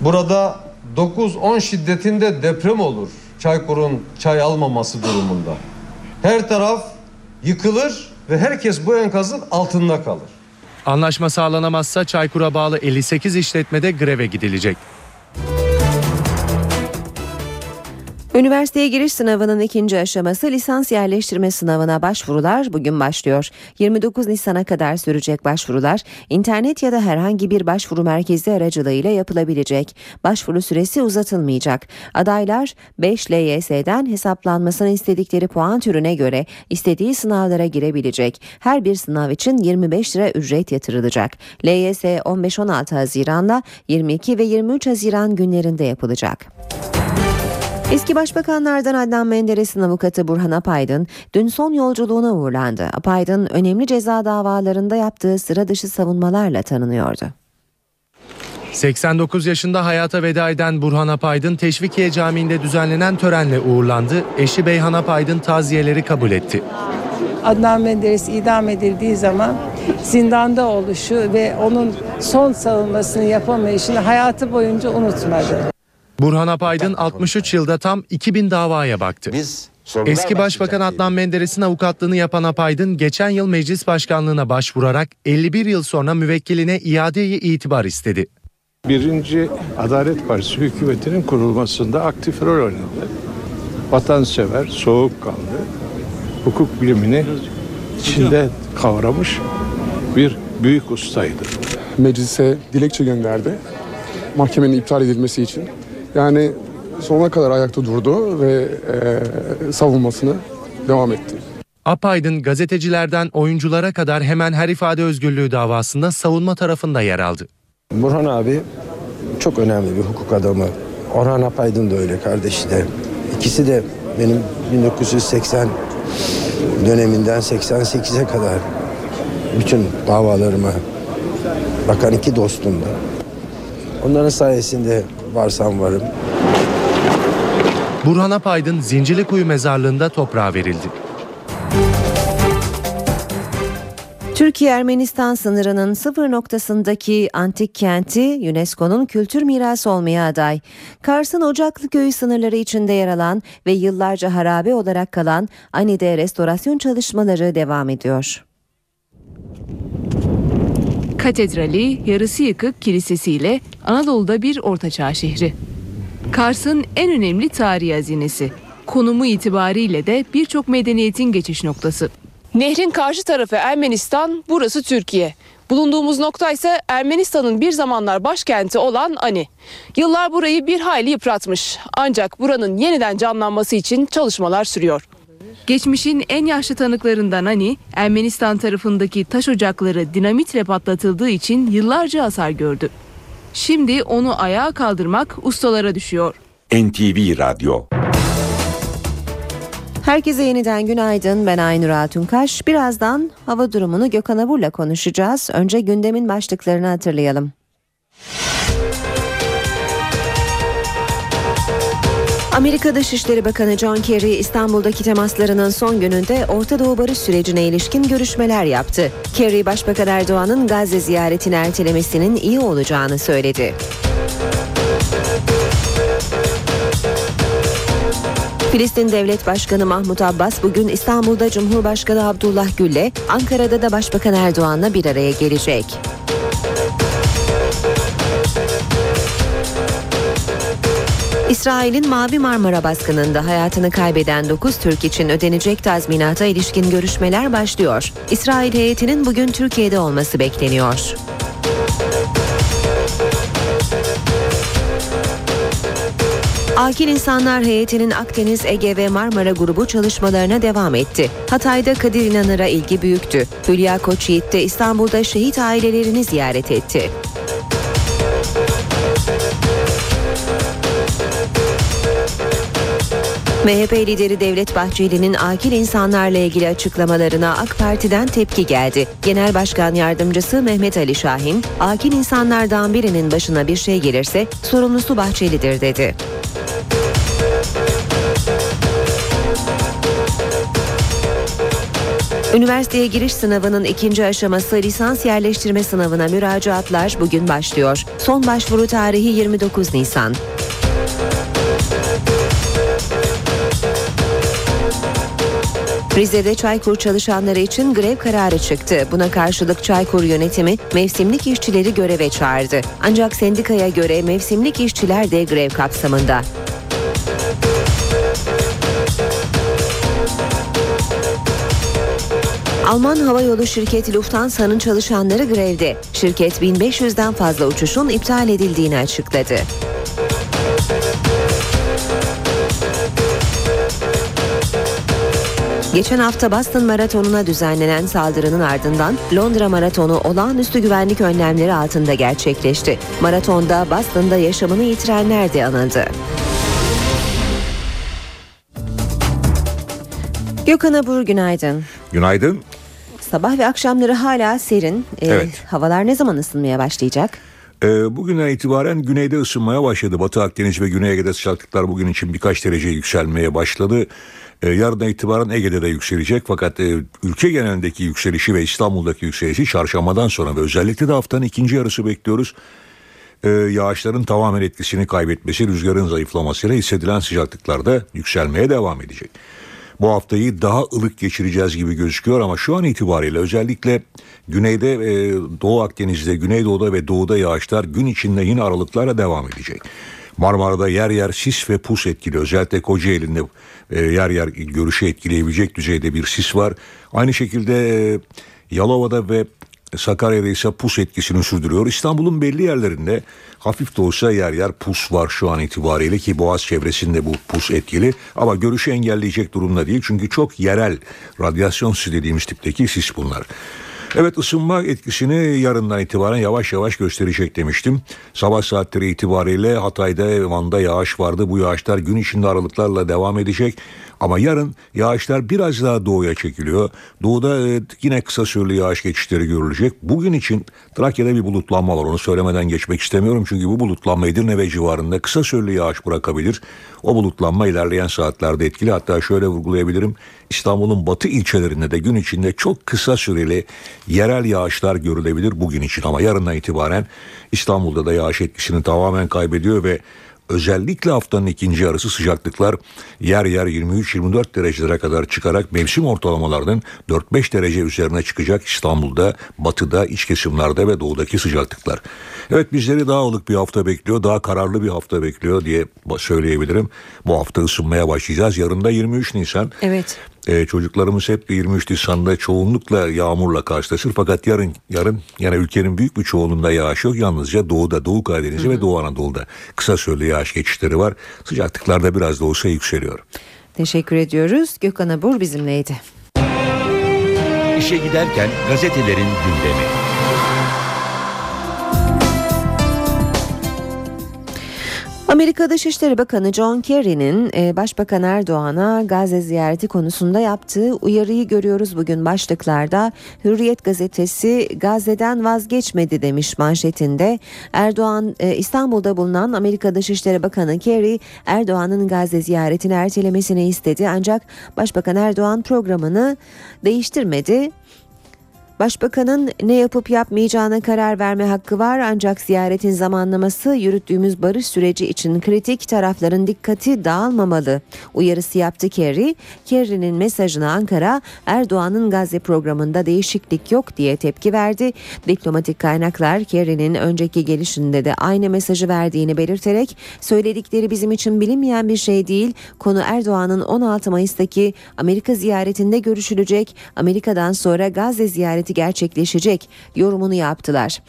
S18: Burada 9-10 şiddetinde deprem olur. Çaykur'un çay almaması durumunda. Her taraf yıkılır ve herkes bu enkazın altında kalır.
S8: Anlaşma sağlanamazsa Çaykur'a bağlı 58 işletmede greve gidilecek.
S1: Üniversiteye giriş sınavının ikinci aşaması lisans yerleştirme sınavına başvurular bugün başlıyor. 29 Nisan'a kadar sürecek başvurular internet ya da herhangi bir başvuru merkezi aracılığıyla yapılabilecek. Başvuru süresi uzatılmayacak. Adaylar 5 LYS'den hesaplanmasını istedikleri puan türüne göre istediği sınavlara girebilecek. Her bir sınav için 25 lira ücret yatırılacak. LYS 15-16 Haziran'la 22 ve 23 Haziran günlerinde yapılacak. Eski başbakanlardan Adnan Menderes'in avukatı Burhan Apaydın dün son yolculuğuna uğurlandı. Apaydın önemli ceza davalarında yaptığı sıra dışı savunmalarla tanınıyordu.
S8: 89 yaşında hayata veda eden Burhan Apaydın Teşvikiye Camii'nde düzenlenen törenle uğurlandı. Eşi Beyhan Apaydın taziyeleri kabul etti.
S19: Adnan Menderes idam edildiği zaman zindanda oluşu ve onun son savunmasını yapamayışını hayatı boyunca unutmadı.
S8: Burhan Apaydın 63 yılda tam 2000 davaya baktı. Eski Başbakan Adnan Menderes'in avukatlığını yapan Apaydın geçen yıl meclis başkanlığına başvurarak 51 yıl sonra müvekkiline iadeye itibar istedi.
S20: Birinci Adalet Partisi hükümetinin kurulmasında aktif rol oynadı. Vatansever, soğukkanlı, hukuk bilimini içinde kavramış bir büyük ustaydı.
S21: Meclise dilekçe gönderdi. Mahkemenin iptal edilmesi için. Yani sonuna kadar ayakta durdu ve e, savunmasını devam etti.
S8: Apaydın gazetecilerden oyunculara kadar hemen her ifade özgürlüğü davasında savunma tarafında yer aldı.
S22: Burhan abi çok önemli bir hukuk adamı. Orhan Apaydın da öyle kardeşi de. İkisi de benim 1980 döneminden 88'e kadar bütün davalarıma bakan iki dostumdu. Onların sayesinde varsam varım.
S8: Burhan Apaydın Zincirlikuyu mezarlığında toprağa verildi.
S1: Türkiye-Ermenistan sınırının sıfır noktasındaki antik kenti UNESCO'nun kültür mirası olmaya aday. Kars'ın Ocaklı Köyü sınırları içinde yer alan ve yıllarca harabe olarak kalan Ani'de restorasyon çalışmaları devam ediyor.
S23: Katedrali, yarısı yıkık kilisesiyle Anadolu'da bir ortaçağ şehri. Kars'ın en önemli tarihi hazinesi. Konumu itibariyle de birçok medeniyetin geçiş noktası. Nehrin karşı tarafı Ermenistan, burası Türkiye. Bulunduğumuz nokta ise Ermenistan'ın bir zamanlar başkenti olan Ani. Yıllar burayı bir hayli yıpratmış. Ancak buranın yeniden canlanması için çalışmalar sürüyor. Geçmişin en yaşlı tanıklarından Ani, Ermenistan tarafındaki taş ocakları dinamitle patlatıldığı için yıllarca hasar gördü. Şimdi onu ayağa kaldırmak ustalara düşüyor.
S2: NTV Radyo
S1: Herkese yeniden günaydın. Ben Aynur Altunkaş. Birazdan hava durumunu Gökhan Abur'la konuşacağız. Önce gündemin başlıklarını hatırlayalım. Amerika Dışişleri Bakanı John Kerry İstanbul'daki temaslarının son gününde Orta Doğu barış sürecine ilişkin görüşmeler yaptı. Kerry Başbakan Erdoğan'ın Gazze ziyaretini ertelemesinin iyi olacağını söyledi. Filistin Devlet Başkanı Mahmut Abbas bugün İstanbul'da Cumhurbaşkanı Abdullah Gül'le, Ankara'da da Başbakan Erdoğan'la bir araya gelecek. İsrail'in Mavi Marmara baskınında hayatını kaybeden 9 Türk için ödenecek tazminata ilişkin görüşmeler başlıyor. İsrail heyetinin bugün Türkiye'de olması bekleniyor. Akil İnsanlar Heyeti'nin Akdeniz, Ege ve Marmara grubu çalışmalarına devam etti. Hatay'da Kadir İnanır'a ilgi büyüktü. Hülya Koçyiğit de İstanbul'da şehit ailelerini ziyaret etti. MHP lideri Devlet Bahçeli'nin akil insanlarla ilgili açıklamalarına AK Parti'den tepki geldi. Genel Başkan Yardımcısı Mehmet Ali Şahin, akil insanlardan birinin başına bir şey gelirse sorumlusu Bahçeli'dir dedi. Üniversiteye giriş sınavının ikinci aşaması lisans yerleştirme sınavına müracaatlar bugün başlıyor. Son başvuru tarihi 29 Nisan. Rize'de Çaykur çalışanları için grev kararı çıktı. Buna karşılık Çaykur yönetimi mevsimlik işçileri göreve çağırdı. Ancak sendikaya göre mevsimlik işçiler de grev kapsamında. Alman havayolu şirketi Lufthansa'nın çalışanları grevde. Şirket 1500'den fazla uçuşun iptal edildiğini açıkladı. Geçen hafta Boston Maratonu'na düzenlenen saldırının ardından Londra Maratonu olağanüstü güvenlik önlemleri altında gerçekleşti. Maratonda Boston'da yaşamını yitirenler de anıldı. Gökhan Abur günaydın.
S2: Günaydın.
S1: Sabah ve akşamları hala serin. Ee,
S2: Evet.
S1: Havalar ne zaman ısınmaya başlayacak?
S2: Ee, bugünden itibaren güneyde ısınmaya başladı. Batı Akdeniz ve Güney Ege'de sıcaklıklar bugün için birkaç derece yükselmeye başladı. E, yarından itibaren Ege'de de yükselecek fakat e, ülke genelindeki yükselişi ve İstanbul'daki yükselişi çarşambadan sonra ve özellikle de haftanın ikinci yarısı bekliyoruz. E, yağışların tamamen etkisini kaybetmesi, rüzgarın zayıflamasıyla hissedilen sıcaklıklarda yükselmeye devam edecek. Bu haftayı daha ılık geçireceğiz gibi gözüküyor ama şu an itibariyle özellikle güneyde, e, Doğu Akdeniz'de, Güneydoğu'da ve Doğu'da yağışlar gün içinde yine aralıklarla devam edecek. Marmara'da yer yer sis ve pus etkili. Özellikle Kocaeli'nde e, yer yer görüşü etkileyebilecek düzeyde bir sis var. Aynı şekilde e, Yalova'da ve Sakarya'da ise pus etkisini sürdürüyor. İstanbul'un belli yerlerinde hafif de olsa yer yer pus var şu an itibariyle ki Boğaz çevresinde bu pus etkili. Ama görüşü engelleyecek durumda değil çünkü çok yerel radyasyon sis dediğimiz tipteki sis bunlar. Evet ısınma etkisini yarından itibaren yavaş yavaş gösterecek demiştim. Sabah saatleri itibariyle Hatay'da Van'da yağış vardı. Bu yağışlar gün içinde aralıklarla devam edecek. Ama yarın yağışlar biraz daha doğuya çekiliyor. Doğuda yine kısa süreli yağış geçişleri görülecek. Bugün için Trakya'da bir bulutlanma var. Onu söylemeden geçmek istemiyorum. Çünkü bu bulutlanma Edirne ve civarında kısa süreli yağış bırakabilir. O bulutlanma ilerleyen saatlerde etkili. Hatta şöyle vurgulayabilirim. İstanbul'un batı ilçelerinde de gün içinde çok kısa süreli yerel yağışlar görülebilir bugün için. Ama yarından itibaren İstanbul'da da yağış etkisini tamamen kaybediyor ve özellikle haftanın ikinci yarısı sıcaklıklar yer yer 23-24 derecelere kadar çıkarak mevsim ortalamalarının 4-5 derece üzerine çıkacak İstanbul'da, batıda, iç kesimlerde ve doğudaki sıcaklıklar. Evet bizleri daha ılık bir hafta bekliyor, daha kararlı bir hafta bekliyor diye söyleyebilirim. Bu hafta ısınmaya başlayacağız. Yarın da 23 Nisan.
S1: Evet.
S2: Ee, çocuklarımız hep 23 Nisan'da çoğunlukla yağmurla karşılaşır. Fakat yarın yarın yani ülkenin büyük bir çoğunluğunda yağış yok. Yalnızca doğuda, Doğu Karadeniz'de ve Doğu Anadolu'da kısa süreli yağış geçişleri var. Sıcaklıklar da biraz da olsa yükseliyor.
S1: Teşekkür ediyoruz. Gökhan Abur bizimleydi.
S2: İşe giderken gazetelerin gündemi.
S1: Amerika Dışişleri Bakanı John Kerry'nin e, Başbakan Erdoğan'a Gazze ziyareti konusunda yaptığı uyarıyı görüyoruz bugün başlıklarda. Hürriyet gazetesi Gazze'den vazgeçmedi demiş manşetinde. Erdoğan e, İstanbul'da bulunan Amerika Dışişleri Bakanı Kerry Erdoğan'ın Gazze ziyaretini ertelemesini istedi ancak Başbakan Erdoğan programını değiştirmedi. Başbakanın ne yapıp yapmayacağına karar verme hakkı var ancak ziyaretin zamanlaması yürüttüğümüz barış süreci için kritik tarafların dikkati dağılmamalı. Uyarısı yaptı Kerry. Kerry'nin mesajına Ankara Erdoğan'ın Gazze programında değişiklik yok diye tepki verdi. Diplomatik kaynaklar Kerry'nin önceki gelişinde de aynı mesajı verdiğini belirterek söyledikleri bizim için bilinmeyen bir şey değil. Konu Erdoğan'ın 16 Mayıs'taki Amerika ziyaretinde görüşülecek. Amerika'dan sonra Gazze ziyareti gerçekleşecek yorumunu yaptılar.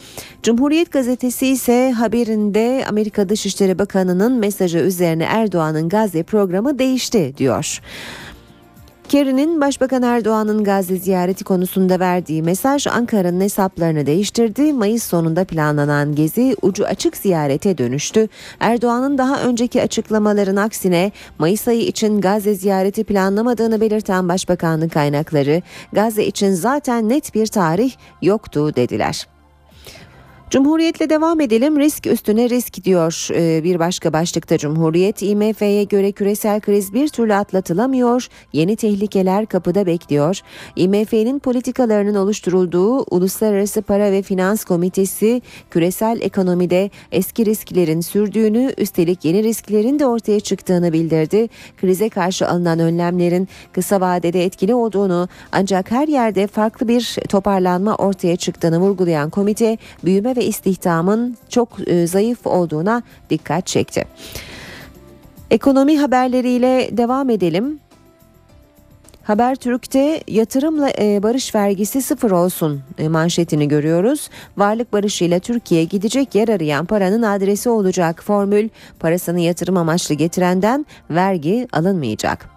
S1: Cumhuriyet gazetesi ise haberinde Amerika Dışişleri Bakanı'nın mesajı üzerine Erdoğan'ın Gazze programı değişti diyor. Kerry'nin Başbakan Erdoğan'ın Gazze ziyareti konusunda verdiği mesaj Ankara'nın hesaplarını değiştirdi. Mayıs sonunda planlanan gezi ucu açık ziyarete dönüştü. Erdoğan'ın daha önceki açıklamaların aksine Mayıs ayı için Gazze ziyareti planlamadığını belirten Başbakanlık kaynakları Gazze için zaten net bir tarih yoktu dediler. Cumhuriyetle devam edelim. Risk üstüne risk diyor ee, bir başka başlıkta Cumhuriyet. IMF'ye göre küresel kriz bir türlü atlatılamıyor. Yeni tehlikeler kapıda bekliyor. IMF'nin politikalarının oluşturulduğu Uluslararası Para ve Finans Komitesi küresel ekonomide eski risklerin sürdüğünü üstelik yeni risklerin de ortaya çıktığını bildirdi. Krize karşı alınan önlemlerin kısa vadede etkili olduğunu ancak her yerde farklı bir toparlanma ortaya çıktığını vurgulayan komite büyüme ve istihdamın çok e, zayıf olduğuna dikkat çekti. Ekonomi haberleriyle devam edelim. Habertürk'te yatırımla e, barış vergisi sıfır olsun e, manşetini görüyoruz. Varlık barışıyla Türkiye gidecek yer arayan paranın adresi olacak formül parasını yatırım amaçlı getirenden vergi alınmayacak.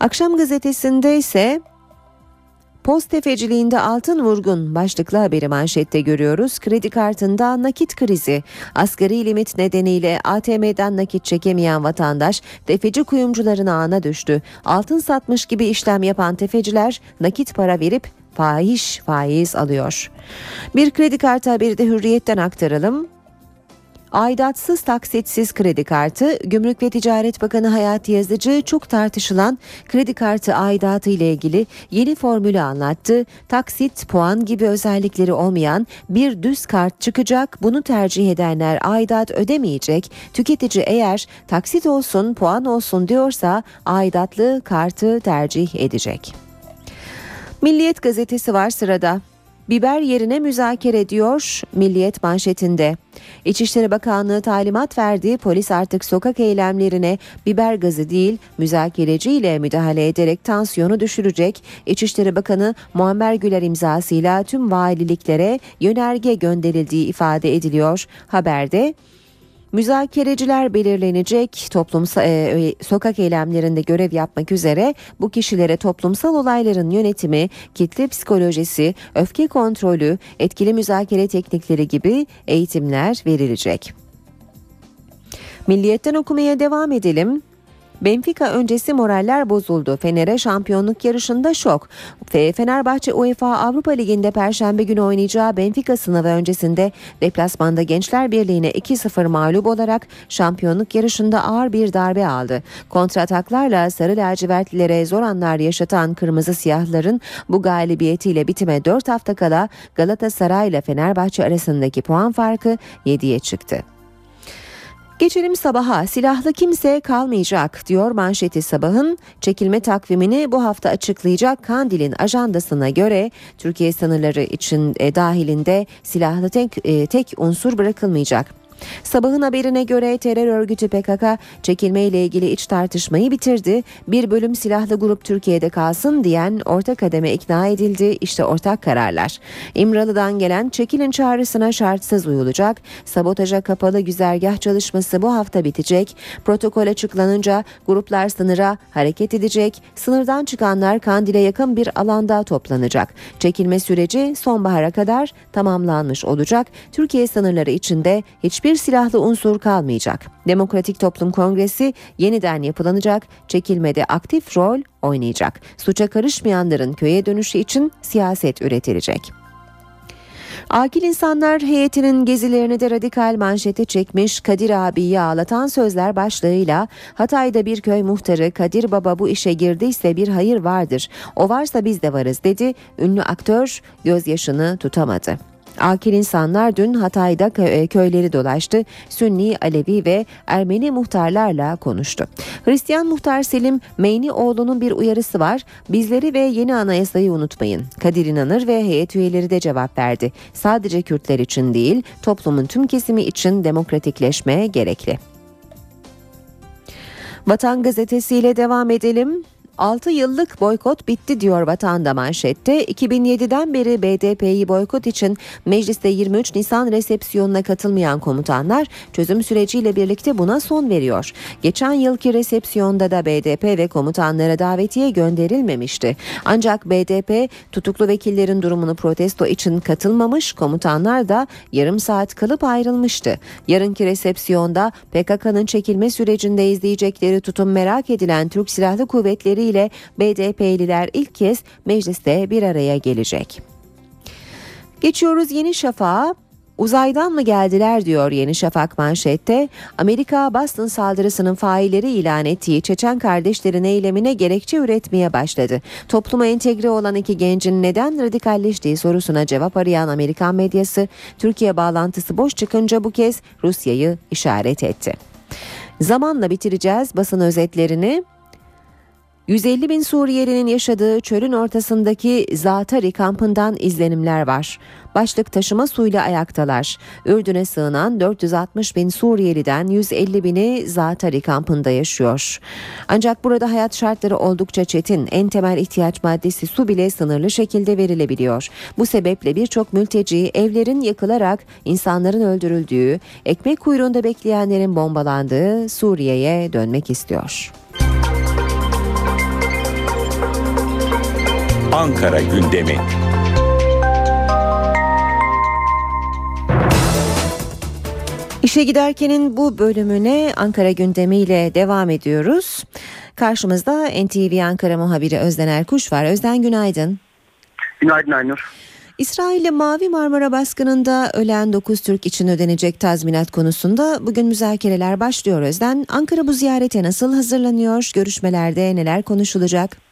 S1: Akşam gazetesinde ise Post tefeciliğinde altın vurgun başlıklı haberi manşette görüyoruz. Kredi kartında nakit krizi. Asgari limit nedeniyle ATM'den nakit çekemeyen vatandaş tefeci kuyumcuların ağına düştü. Altın satmış gibi işlem yapan tefeciler nakit para verip fahiş faiz alıyor. Bir kredi kartı haberi de hürriyetten aktaralım. Aidatsız taksitsiz kredi kartı, Gümrük ve Ticaret Bakanı Hayati Yazıcı çok tartışılan kredi kartı aidatı ile ilgili yeni formülü anlattı. Taksit, puan gibi özellikleri olmayan bir düz kart çıkacak. Bunu tercih edenler aidat ödemeyecek. Tüketici eğer taksit olsun, puan olsun diyorsa aidatlı kartı tercih edecek. Milliyet gazetesi var sırada. Biber yerine müzakere diyor Milliyet manşetinde. İçişleri Bakanlığı talimat verdi. Polis artık sokak eylemlerine biber gazı değil müzakereciyle müdahale ederek tansiyonu düşürecek. İçişleri Bakanı Muammer Güler imzasıyla tüm valiliklere yönerge gönderildiği ifade ediliyor. Haberde Müzakereciler belirlenecek toplumsal e, sokak eylemlerinde görev yapmak üzere bu kişilere toplumsal olayların yönetimi, kitle psikolojisi, öfke kontrolü, etkili müzakere teknikleri gibi eğitimler verilecek. Milliyetten okumaya devam edelim. Benfica öncesi moraller bozuldu. Fener'e şampiyonluk yarışında şok. Fenerbahçe UEFA Avrupa Ligi'nde perşembe günü oynayacağı Benfica sınavı öncesinde deplasmanda Gençler Birliği'ne 2-0 mağlup olarak şampiyonluk yarışında ağır bir darbe aldı. Kontrataklarla sarı lacivertlilere zor anlar yaşatan kırmızı siyahların bu galibiyetiyle bitime 4 hafta kala Galatasaray ile Fenerbahçe arasındaki puan farkı 7'ye çıktı. Geçelim sabaha silahlı kimse kalmayacak diyor manşeti sabahın çekilme takvimini bu hafta açıklayacak Kandil'in ajandasına göre Türkiye sınırları için e, dahilinde silahlı tek, e, tek unsur bırakılmayacak. Sabahın haberine göre terör örgütü PKK çekilme ile ilgili iç tartışmayı bitirdi. Bir bölüm silahlı grup Türkiye'de kalsın diyen orta kademe ikna edildi. İşte ortak kararlar. İmralı'dan gelen çekilin çağrısına şartsız uyulacak. Sabotaja kapalı güzergah çalışması bu hafta bitecek. Protokol açıklanınca gruplar sınıra hareket edecek. Sınırdan çıkanlar Kandil'e yakın bir alanda toplanacak. Çekilme süreci sonbahara kadar tamamlanmış olacak. Türkiye sınırları içinde hiçbir hiçbir silahlı unsur kalmayacak. Demokratik Toplum Kongresi yeniden yapılanacak, çekilmede aktif rol oynayacak. Suça karışmayanların köye dönüşü için siyaset üretilecek. Akil insanlar heyetinin gezilerini de radikal manşete çekmiş Kadir abiyi ağlatan sözler başlığıyla Hatay'da bir köy muhtarı Kadir Baba bu işe girdiyse bir hayır vardır. O varsa biz de varız dedi. Ünlü aktör gözyaşını tutamadı. Akil insanlar dün Hatay'da e, köyleri dolaştı. Sünni, Alevi ve Ermeni muhtarlarla konuştu. Hristiyan muhtar Selim Meynioğlu'nun bir uyarısı var. Bizleri ve yeni anayasayı unutmayın. Kadir İnanır ve heyet üyeleri de cevap verdi. Sadece Kürtler için değil, toplumun tüm kesimi için demokratikleşme gerekli. Vatan gazetesiyle devam edelim. 6 yıllık boykot bitti diyor vatanda manşette. 2007'den beri BDP'yi boykot için mecliste 23 Nisan resepsiyonuna katılmayan komutanlar çözüm süreciyle birlikte buna son veriyor. Geçen yılki resepsiyonda da BDP ve komutanlara davetiye gönderilmemişti. Ancak BDP tutuklu vekillerin durumunu protesto için katılmamış, komutanlar da yarım saat kalıp ayrılmıştı. Yarınki resepsiyonda PKK'nın çekilme sürecinde izleyecekleri tutum merak edilen Türk Silahlı Kuvvetleri ile BDP'liler ilk kez mecliste bir araya gelecek. Geçiyoruz Yeni Şafak'a. Uzaydan mı geldiler diyor Yeni Şafak manşette. Amerika Boston saldırısının failleri ilan ettiği Çeçen kardeşlerin eylemine gerekçe üretmeye başladı. Topluma entegre olan iki gencin neden radikalleştiği sorusuna cevap arayan Amerikan medyası Türkiye bağlantısı boş çıkınca bu kez Rusya'yı işaret etti. Zamanla bitireceğiz basın özetlerini. 150 bin Suriyelinin yaşadığı çölün ortasındaki Zatari kampından izlenimler var. Başlık taşıma suyla ayaktalar. Ürdün'e sığınan 460 bin Suriyeliden 150 bini Zatari kampında yaşıyor. Ancak burada hayat şartları oldukça çetin. En temel ihtiyaç maddesi su bile sınırlı şekilde verilebiliyor. Bu sebeple birçok mülteci evlerin yakılarak insanların öldürüldüğü, ekmek kuyruğunda bekleyenlerin bombalandığı Suriye'ye dönmek istiyor.
S24: Ankara gündemi.
S1: İşe giderkenin bu bölümüne Ankara gündemiyle devam ediyoruz. Karşımızda NTV Ankara muhabiri Özden Erkuş var. Özden günaydın.
S25: Günaydın Aynur.
S1: İsrail'le Mavi Marmara baskınında ölen 9 Türk için ödenecek tazminat konusunda bugün müzakereler başlıyor Özden. Ankara bu ziyarete nasıl hazırlanıyor? Görüşmelerde neler konuşulacak?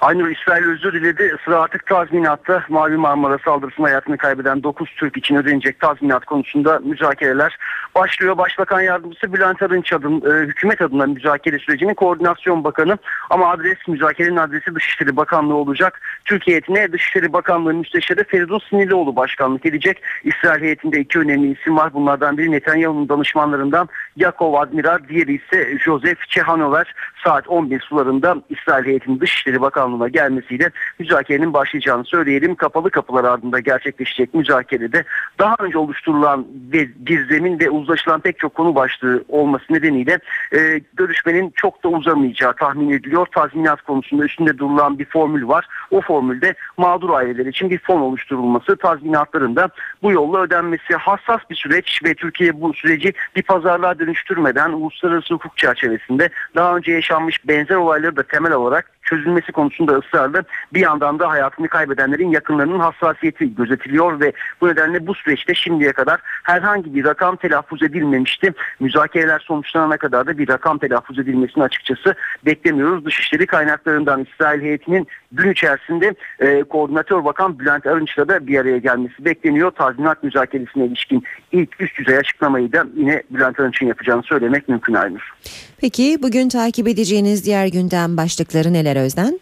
S24: Aynur İsrail özür diledi. Sıra artık tazminatta Mavi Marmara saldırısında hayatını kaybeden 9 Türk için ödenecek tazminat konusunda müzakereler başlıyor. Başbakan Yardımcısı Bülent Arınç adın, e, hükümet adına müzakere sürecinin koordinasyon bakanı ama adres müzakerenin adresi Dışişleri Bakanlığı olacak. Türkiye heyetine Dışişleri Bakanlığı Müsteşarı Feridun Sinirlioğlu başkanlık edecek. İsrail heyetinde iki önemli isim var. Bunlardan biri Netanyahu'nun danışmanlarından Yakov Admiral, diğeri ise Joseph Çehanover saat 11 sularında İsrail heyetinin Dışişleri Bakanlığı'na gelmesiyle müzakerenin başlayacağını söyleyelim. Kapalı kapılar ardında gerçekleşecek müzakerede daha önce oluşturulan ve bir zemin ve uzlaşılan pek çok konu başlığı olması nedeniyle e, görüşmenin çok da uzamayacağı tahmin ediliyor. Tazminat konusunda üstünde durulan bir formül var. O formülde mağdur aileler için bir fon oluşturulması, tazminatların da bu yolla ödenmesi hassas bir süreç ve Türkiye bu süreci bir pazarlığa dönüştürmeden uluslararası hukuk çerçevesinde daha önce yaşanmış benzer olayları da temel olarak çözülmesi konusunda ısrarlı. Bir yandan da hayatını kaybedenlerin yakınlarının hassasiyeti gözetiliyor ve bu nedenle bu süreçte şimdiye kadar herhangi bir rakam telaffuz edilmemişti. Müzakereler sonuçlanana kadar da bir rakam telaffuz edilmesini açıkçası beklemiyoruz. Dışişleri kaynaklarından İsrail heyetinin gün içerisinde e, koordinatör bakan Bülent Arınç'la da bir araya gelmesi bekleniyor. Tazminat müzakeresine ilişkin ilk üst düzey açıklamayı da yine Bülent Arınç'ın yapacağını söylemek mümkün Aynur.
S1: Peki bugün takip edeceğiniz diğer gündem başlıkları neler Özden?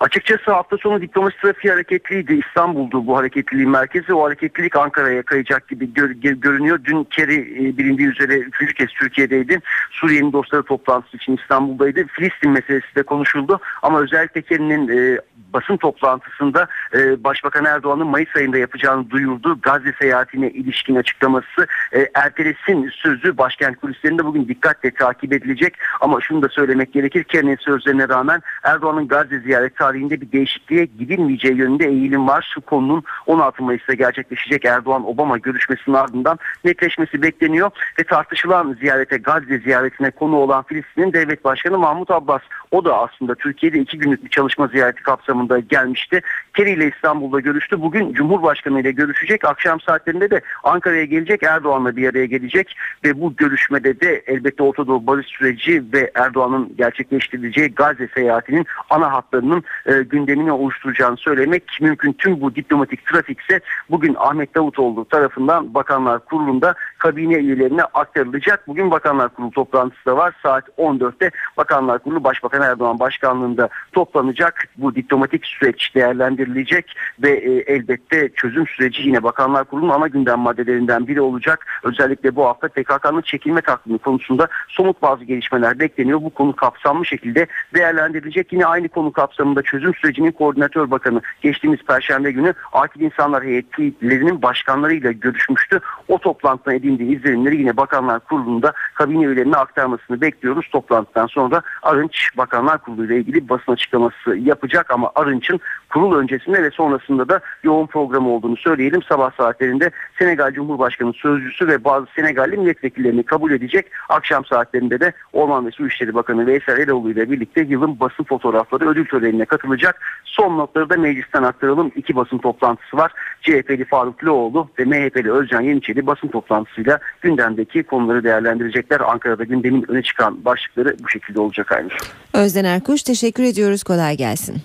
S24: Açıkçası hafta sonu diplomasi trafiği hareketliydi. İstanbul'du bu hareketliliğin merkezi. O hareketlilik Ankara'ya kayacak gibi gör, görünüyor. Dün Kerry e, bilindiği üzere üçüncü kez Türkiye'deydi. Suriye'nin dostları toplantısı için İstanbul'daydı. Filistin meselesi de konuşuldu. Ama özellikle Kerry'nin e, basın toplantısında e, Başbakan Erdoğan'ın Mayıs ayında yapacağını duyurdu. Gazze seyahatine ilişkin açıklaması e, ertelesin sözü başkent kulislerinde bugün dikkatle takip edilecek. Ama şunu da söylemek gerekir. Kerry'nin sözlerine rağmen Erdoğan'ın Gazze ziyareti tarihinde bir değişikliğe gidilmeyeceği yönünde eğilim var. Şu konunun 16 Mayıs'ta gerçekleşecek Erdoğan-Obama görüşmesinin ardından netleşmesi bekleniyor ve tartışılan ziyarete Gazze ziyaretine konu olan Filistin'in devlet başkanı Mahmut Abbas o da aslında Türkiye'de iki günlük bir çalışma ziyareti kapsamında gelmişti. Kerry ile İstanbul'da görüştü. Bugün Cumhurbaşkanı ile görüşecek. Akşam saatlerinde de Ankara'ya gelecek. Erdoğan'la bir araya gelecek ve bu görüşmede de elbette Orta Doğu barış süreci ve Erdoğan'ın gerçekleştireceği Gazze seyahatinin ana hatlarının e, gündemini oluşturacağını söylemek mümkün. Tüm bu diplomatik trafik ise bugün Ahmet Davutoğlu tarafından Bakanlar Kurulu'nda kabine üyelerine aktarılacak. Bugün Bakanlar Kurulu toplantısı da var. Saat 14'te Bakanlar Kurulu Başbakan Erdoğan başkanlığında toplanacak. Bu diplomatik süreç değerlendirilecek ve e, elbette çözüm süreci yine Bakanlar Kurulu'nun ana gündem maddelerinden biri olacak. Özellikle bu hafta PKK'nın çekilme takvimi konusunda somut bazı gelişmeler bekleniyor. Bu konu kapsamlı şekilde değerlendirilecek. Yine aynı konu kapsamında çözüm sürecinin koordinatör bakanı geçtiğimiz perşembe günü Akil İnsanlar heyetlerinin başkanlarıyla görüşmüştü. O toplantıda edindiği izlenimleri yine Bakanlar Kurulu'nda kabine üyelerine aktarmasını bekliyoruz. Toplantıdan sonra Arınç Bakanlar Kurulu ile ilgili basın açıklaması yapacak ama Arınç'ın kurul öncesinde ve sonrasında da yoğun programı olduğunu söyleyelim. Sabah saatlerinde Senegal Cumhurbaşkanı sözcüsü ve bazı Senegalli milletvekillerini kabul edecek. Akşam saatlerinde de Orman ve Su İşleri Bakanı Veysel Eroğlu ile birlikte yılın basın fotoğrafları ödül törenine katılacak. Son notları da meclisten aktaralım. İki basın toplantısı var. CHP'li Faruk Loğlu ve MHP'li Özcan Yeniçeri basın toplantısıyla gündemdeki konuları değerlendirecekler. Ankara'da gündemin öne çıkan başlıkları bu şekilde olacak aynı.
S1: Özden Erkuş teşekkür ediyoruz. Kolay gelsin.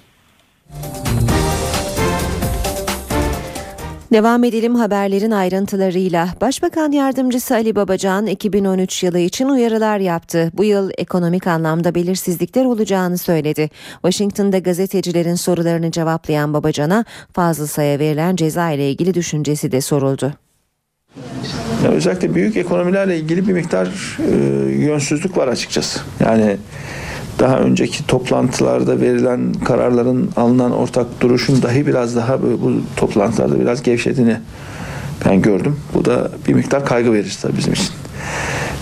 S1: Devam edelim haberlerin ayrıntılarıyla. Başbakan Yardımcısı Ali Babacan 2013 yılı için uyarılar yaptı. Bu yıl ekonomik anlamda belirsizlikler olacağını söyledi. Washington'da gazetecilerin sorularını cevaplayan Babacan'a fazla sayı verilen ceza ile ilgili düşüncesi de soruldu.
S25: Ya özellikle büyük ekonomilerle ilgili bir miktar e, yönsüzlük var açıkçası. Yani daha önceki toplantılarda verilen kararların alınan ortak duruşun dahi biraz daha bu, toplantılarda biraz gevşediğini ben gördüm. Bu da bir miktar kaygı verici tabii bizim için.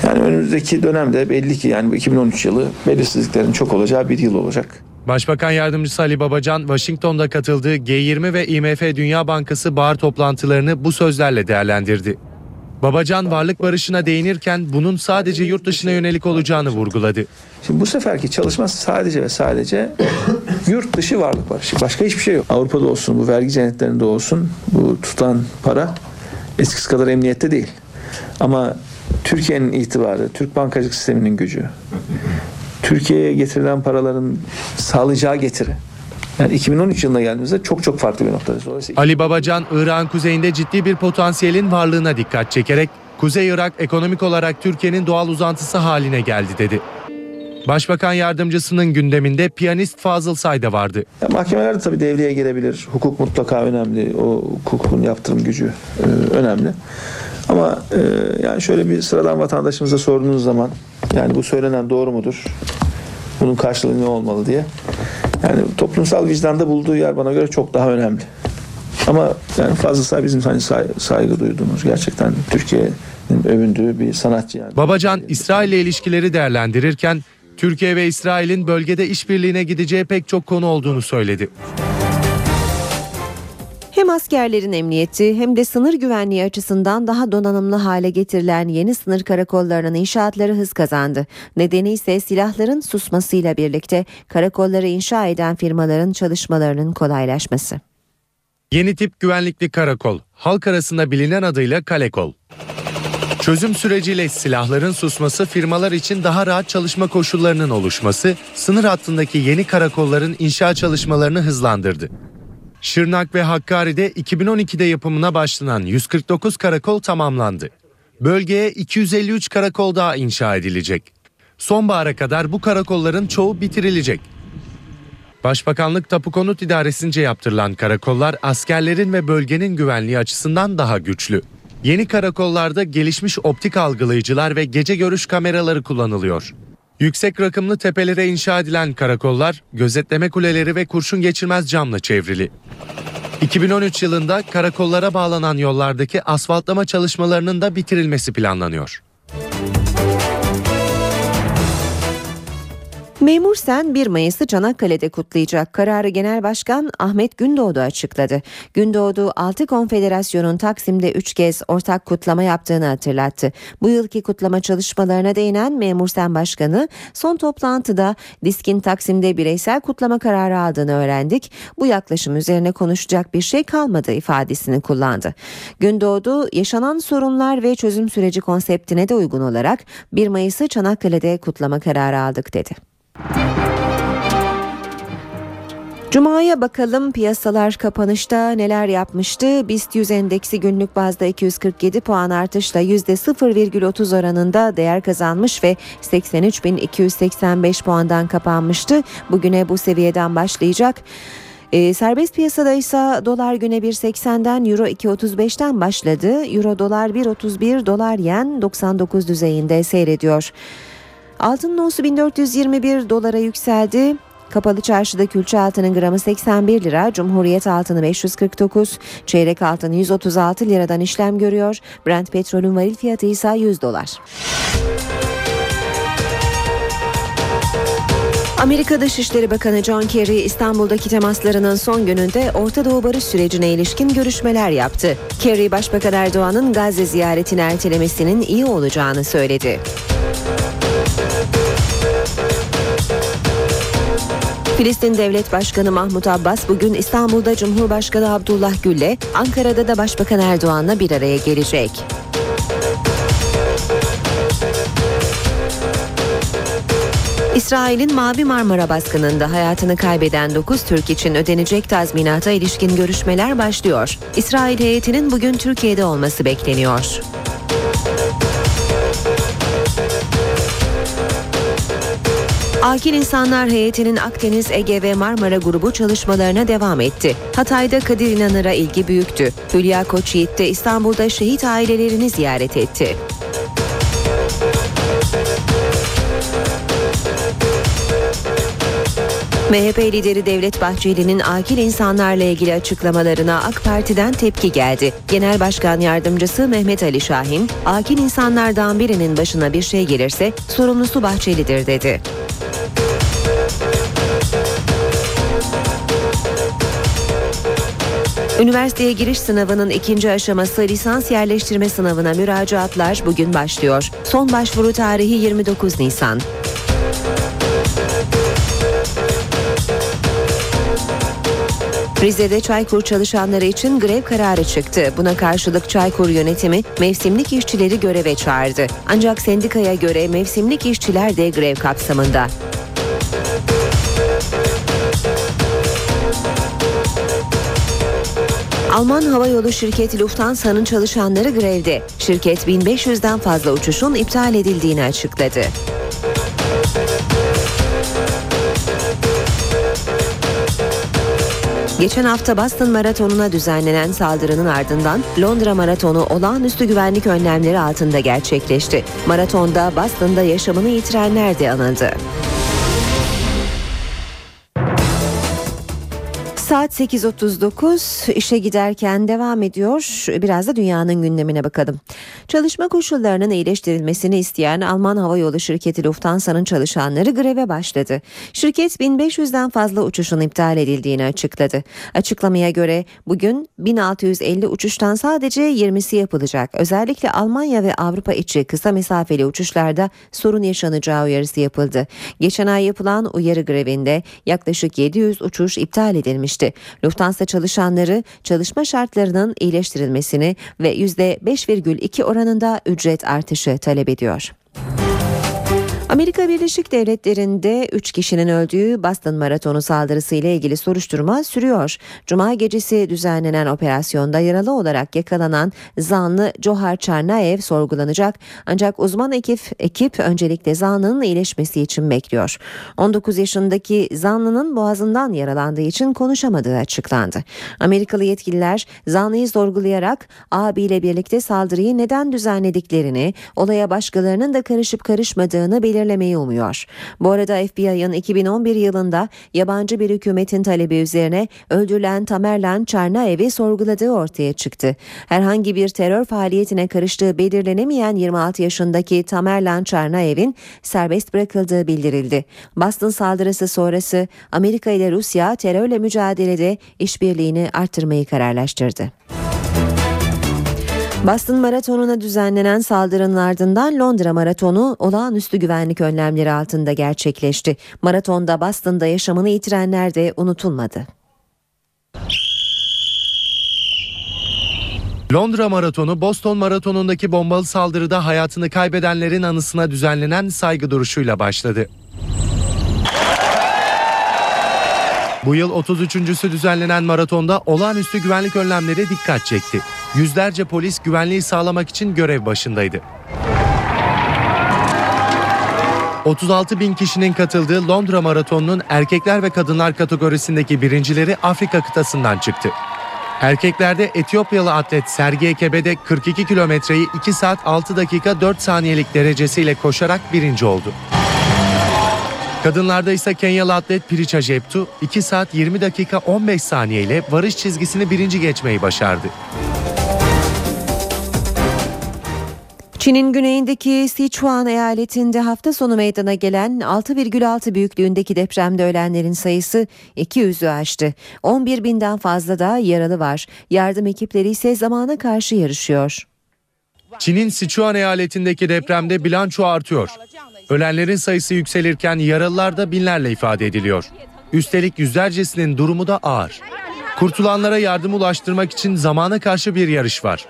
S25: Yani önümüzdeki dönemde belli ki yani bu 2013 yılı belirsizliklerin çok olacağı bir yıl olacak.
S8: Başbakan Yardımcısı Ali Babacan, Washington'da katıldığı G20 ve IMF Dünya Bankası bahar toplantılarını bu sözlerle değerlendirdi. Babacan varlık barışına değinirken bunun sadece yurt dışına yönelik olacağını vurguladı.
S25: Şimdi bu seferki çalışma sadece ve sadece yurt dışı varlık barışı. Başka hiçbir şey yok. Avrupa'da olsun, bu vergi cennetlerinde olsun bu tutan para eskisi kadar emniyette değil. Ama Türkiye'nin itibarı, Türk bankacılık sisteminin gücü, Türkiye'ye getirilen paraların sağlayacağı getiri. Yani 2013 yılına geldiğimizde çok çok farklı bir noktadayız. Dolayısıyla
S8: Ali Babacan, Irak'ın kuzeyinde ciddi bir potansiyelin varlığına dikkat çekerek Kuzey Irak ekonomik olarak Türkiye'nin doğal uzantısı haline geldi dedi. Başbakan yardımcısının gündeminde piyanist Fazıl Say da vardı.
S25: Ya mahkemeler de tabii devreye girebilir. Hukuk mutlaka önemli. O hukukun yaptırım gücü e, önemli. Ama e, yani şöyle bir sıradan vatandaşımıza sorduğunuz zaman yani bu söylenen doğru mudur? Bunun karşılığı ne olmalı diye. Yani toplumsal vicdanda bulduğu yer bana göre çok daha önemli. Ama yani fazlası bizim hani say- saygı duyduğumuz gerçekten Türkiye'nin övündüğü bir sanatçı yani.
S8: Babacan, İsrail ile ilişkileri değerlendirirken Türkiye ve İsrail'in bölgede işbirliğine gideceği pek çok konu olduğunu söyledi.
S1: Hem askerlerin emniyeti hem de sınır güvenliği açısından daha donanımlı hale getirilen yeni sınır karakollarının inşaatları hız kazandı. Nedeni ise silahların susmasıyla birlikte karakolları inşa eden firmaların çalışmalarının kolaylaşması.
S8: Yeni tip güvenlikli karakol, halk arasında bilinen adıyla Kalekol. Çözüm süreciyle silahların susması, firmalar için daha rahat çalışma koşullarının oluşması, sınır hattındaki yeni karakolların inşa çalışmalarını hızlandırdı. Şırnak ve Hakkari'de 2012'de yapımına başlanan 149 karakol tamamlandı. Bölgeye 253 karakol daha inşa edilecek. Sonbahara kadar bu karakolların çoğu bitirilecek. Başbakanlık Tapu Konut İdaresi'nce yaptırılan karakollar askerlerin ve bölgenin güvenliği açısından daha güçlü. Yeni karakollarda gelişmiş optik algılayıcılar ve gece görüş kameraları kullanılıyor. Yüksek rakımlı tepelere inşa edilen karakollar gözetleme kuleleri ve kurşun geçirmez camla çevrili. 2013 yılında karakollara bağlanan yollardaki asfaltlama çalışmalarının da bitirilmesi planlanıyor.
S1: Memur Sen 1 Mayıs'ı Çanakkale'de kutlayacak kararı Genel Başkan Ahmet Gündoğdu açıkladı. Gündoğdu 6 konfederasyonun Taksim'de 3 kez ortak kutlama yaptığını hatırlattı. Bu yılki kutlama çalışmalarına değinen Memur Sen Başkanı son toplantıda Disk'in Taksim'de bireysel kutlama kararı aldığını öğrendik. Bu yaklaşım üzerine konuşacak bir şey kalmadı ifadesini kullandı. Gündoğdu yaşanan sorunlar ve çözüm süreci konseptine de uygun olarak 1 Mayıs'ı Çanakkale'de kutlama kararı aldık dedi. Cuma'ya bakalım piyasalar kapanışta neler yapmıştı? BIST 100 endeksi günlük bazda 247 puan artışla %0,30 oranında değer kazanmış ve 83.285 puandan kapanmıştı. Bugüne bu seviyeden başlayacak. E, serbest piyasada ise dolar güne 1.80'den euro 2.35'ten başladı. Euro dolar 1.31 dolar yen 99 düzeyinde seyrediyor. Altın nosu 1421 dolara yükseldi. Kapalı çarşıda külçe altının gramı 81 lira, Cumhuriyet altını 549, çeyrek altın 136 liradan işlem görüyor. Brent petrolün varil fiyatı ise 100 dolar. Amerika Dışişleri Bakanı John Kerry İstanbul'daki temaslarının son gününde Orta Doğu barış sürecine ilişkin görüşmeler yaptı. Kerry Başbakan Erdoğan'ın Gazze ziyaretini ertelemesinin iyi olacağını söyledi. Filistin Devlet Başkanı Mahmut Abbas bugün İstanbul'da Cumhurbaşkanı Abdullah Gül'le, Ankara'da da Başbakan Erdoğan'la bir araya gelecek. İsrail'in Mavi Marmara baskınında hayatını kaybeden 9 Türk için ödenecek tazminata ilişkin görüşmeler başlıyor. İsrail heyetinin bugün Türkiye'de olması bekleniyor. Akil İnsanlar Heyeti'nin Akdeniz, Ege ve Marmara grubu çalışmalarına devam etti. Hatay'da Kadir İnanır'a ilgi büyüktü. Hülya Koçyiğit de İstanbul'da şehit ailelerini ziyaret etti. MHP lideri Devlet Bahçeli'nin akil insanlarla ilgili açıklamalarına AK Parti'den tepki geldi. Genel Başkan Yardımcısı Mehmet Ali Şahin, akil insanlardan birinin başına bir şey gelirse sorumlusu Bahçeli'dir dedi. Üniversiteye giriş sınavının ikinci aşaması lisans yerleştirme sınavına müracaatlar bugün başlıyor. Son başvuru tarihi 29 Nisan. Rize'de Çaykur çalışanları için grev kararı çıktı. Buna karşılık Çaykur yönetimi mevsimlik işçileri göreve çağırdı. Ancak sendikaya göre mevsimlik işçiler de grev kapsamında. Alman havayolu şirketi Lufthansa'nın çalışanları grevde. Şirket 1500'den fazla uçuşun iptal edildiğini açıkladı. Geçen hafta Boston Maratonu'na düzenlenen saldırının ardından Londra Maratonu olağanüstü güvenlik önlemleri altında gerçekleşti. Maratonda Boston'da yaşamını yitirenler de anıldı. Saat 8.39 işe giderken devam ediyor. Biraz da dünyanın gündemine bakalım. Çalışma koşullarının iyileştirilmesini isteyen Alman Havayolu şirketi Lufthansa'nın çalışanları greve başladı. Şirket 1500'den fazla uçuşun iptal edildiğini açıkladı. Açıklamaya göre bugün 1650 uçuştan sadece 20'si yapılacak. Özellikle Almanya ve Avrupa içi kısa mesafeli uçuşlarda sorun yaşanacağı uyarısı yapıldı. Geçen ay yapılan uyarı grevinde yaklaşık 700 uçuş iptal edilmişti. Lufthansa çalışanları çalışma şartlarının iyileştirilmesini ve %5,2 oranında ücret artışı talep ediyor. Amerika Birleşik Devletleri'nde 3 kişinin öldüğü Boston Maratonu saldırısı ile ilgili soruşturma sürüyor. Cuma gecesi düzenlenen operasyonda yaralı olarak yakalanan zanlı Johar Çarnaev sorgulanacak. Ancak uzman ekip, ekip öncelikle zanlının iyileşmesi için bekliyor. 19 yaşındaki zanlının boğazından yaralandığı için konuşamadığı açıklandı. Amerikalı yetkililer zanlıyı sorgulayarak abiyle birlikte saldırıyı neden düzenlediklerini, olaya başkalarının da karışıp karışmadığını belirlemeyi umuyor. Bu arada FBI'ın 2011 yılında yabancı bir hükümetin talebi üzerine öldürülen Tamerlan Çarnaev'i sorguladığı ortaya çıktı. Herhangi bir terör faaliyetine karıştığı belirlenemeyen 26 yaşındaki Tamerlan Çarnaev'in serbest bırakıldığı bildirildi. Boston saldırısı sonrası Amerika ile Rusya terörle mücadelede işbirliğini arttırmayı kararlaştırdı. Boston Maratonu'na düzenlenen saldırının ardından Londra Maratonu olağanüstü güvenlik önlemleri altında gerçekleşti. Maratonda Boston'da yaşamını yitirenler de unutulmadı.
S8: Londra Maratonu Boston Maratonu'ndaki bombalı saldırıda hayatını kaybedenlerin anısına düzenlenen saygı duruşuyla başladı. Bu yıl 33.sü düzenlenen maratonda olağanüstü güvenlik önlemleri dikkat çekti. Yüzlerce polis güvenliği sağlamak için görev başındaydı. 36 bin kişinin katıldığı Londra Maratonu'nun erkekler ve kadınlar kategorisindeki birincileri Afrika kıtasından çıktı. Erkeklerde Etiyopyalı atlet Sergi Ekebe'de 42 kilometreyi 2 saat 6 dakika 4 saniyelik derecesiyle koşarak birinci oldu. Kadınlarda ise Kenyalı atlet Piricha Jeptu 2 saat 20 dakika 15 saniye ile varış çizgisini birinci geçmeyi başardı.
S1: Çin'in güneyindeki Sichuan eyaletinde hafta sonu meydana gelen 6,6 büyüklüğündeki depremde ölenlerin sayısı 200'ü aştı. 11 binden fazla da yaralı var. Yardım ekipleri ise zamana karşı yarışıyor.
S8: Çin'in Sichuan eyaletindeki depremde bilanço artıyor. Ölenlerin sayısı yükselirken yaralılar da binlerle ifade ediliyor. Üstelik yüzlercesinin durumu da ağır. Kurtulanlara yardım ulaştırmak için zamana karşı bir yarış var.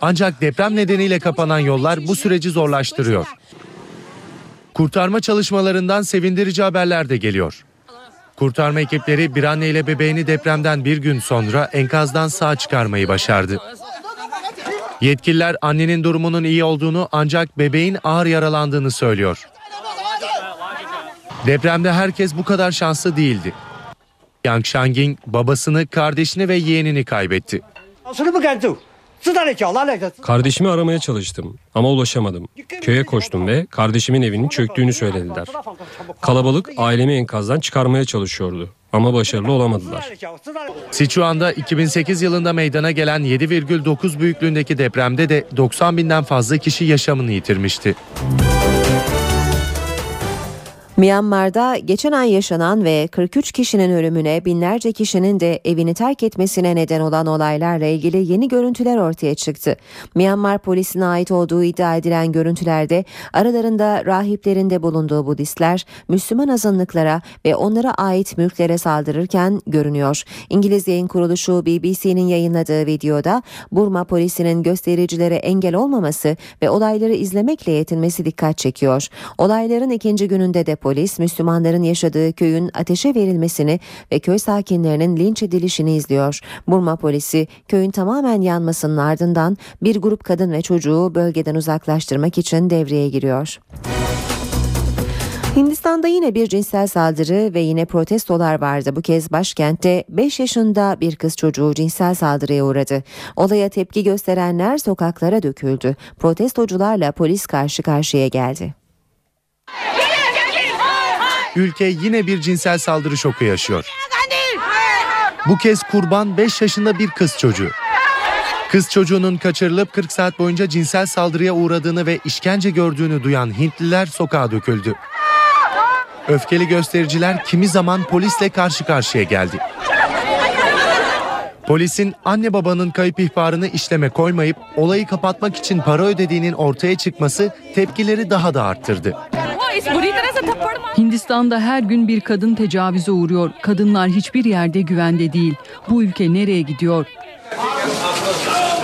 S8: Ancak deprem nedeniyle kapanan yollar bu süreci zorlaştırıyor. Kurtarma çalışmalarından sevindirici haberler de geliyor. Kurtarma ekipleri bir anne ile bebeğini depremden bir gün sonra enkazdan sağ çıkarmayı başardı. Yetkililer annenin durumunun iyi olduğunu ancak bebeğin ağır yaralandığını söylüyor. Depremde herkes bu kadar şanslı değildi. Yang Shanging babasını, kardeşini ve yeğenini kaybetti.
S26: Kardeşimi aramaya çalıştım ama ulaşamadım. Köye koştum ve kardeşimin evinin çöktüğünü söylediler. Kalabalık ailemi enkazdan çıkarmaya çalışıyordu ama başarılı olamadılar.
S8: Sichuan'da 2008 yılında meydana gelen 7,9 büyüklüğündeki depremde de 90 binden fazla kişi yaşamını yitirmişti.
S1: Myanmar'da geçen ay yaşanan ve 43 kişinin ölümüne binlerce kişinin de evini terk etmesine neden olan olaylarla ilgili yeni görüntüler ortaya çıktı. Myanmar polisine ait olduğu iddia edilen görüntülerde aralarında rahiplerin de bulunduğu Budistler Müslüman azınlıklara ve onlara ait mülklere saldırırken görünüyor. İngiliz yayın kuruluşu BBC'nin yayınladığı videoda Burma polisinin göstericilere engel olmaması ve olayları izlemekle yetinmesi dikkat çekiyor. Olayların ikinci gününde de polis Müslümanların yaşadığı köyün ateşe verilmesini ve köy sakinlerinin linç edilişini izliyor. Burma polisi köyün tamamen yanmasının ardından bir grup kadın ve çocuğu bölgeden uzaklaştırmak için devreye giriyor. Hindistan'da yine bir cinsel saldırı ve yine protestolar vardı. Bu kez başkentte 5 yaşında bir kız çocuğu cinsel saldırıya uğradı. Olaya tepki gösterenler sokaklara döküldü. Protestocularla polis karşı karşıya geldi.
S8: Ülke yine bir cinsel saldırı şoku yaşıyor. Bu kez kurban 5 yaşında bir kız çocuğu. Kız çocuğunun kaçırılıp 40 saat boyunca cinsel saldırıya uğradığını ve işkence gördüğünü duyan Hintliler sokağa döküldü. Öfkeli göstericiler kimi zaman polisle karşı karşıya geldi. Polisin anne babanın kayıp ihbarını işleme koymayıp olayı kapatmak için para ödediğinin ortaya çıkması tepkileri daha da arttırdı.
S27: Hindistan'da her gün bir kadın tecavüze uğruyor. Kadınlar hiçbir yerde güvende değil. Bu ülke nereye gidiyor?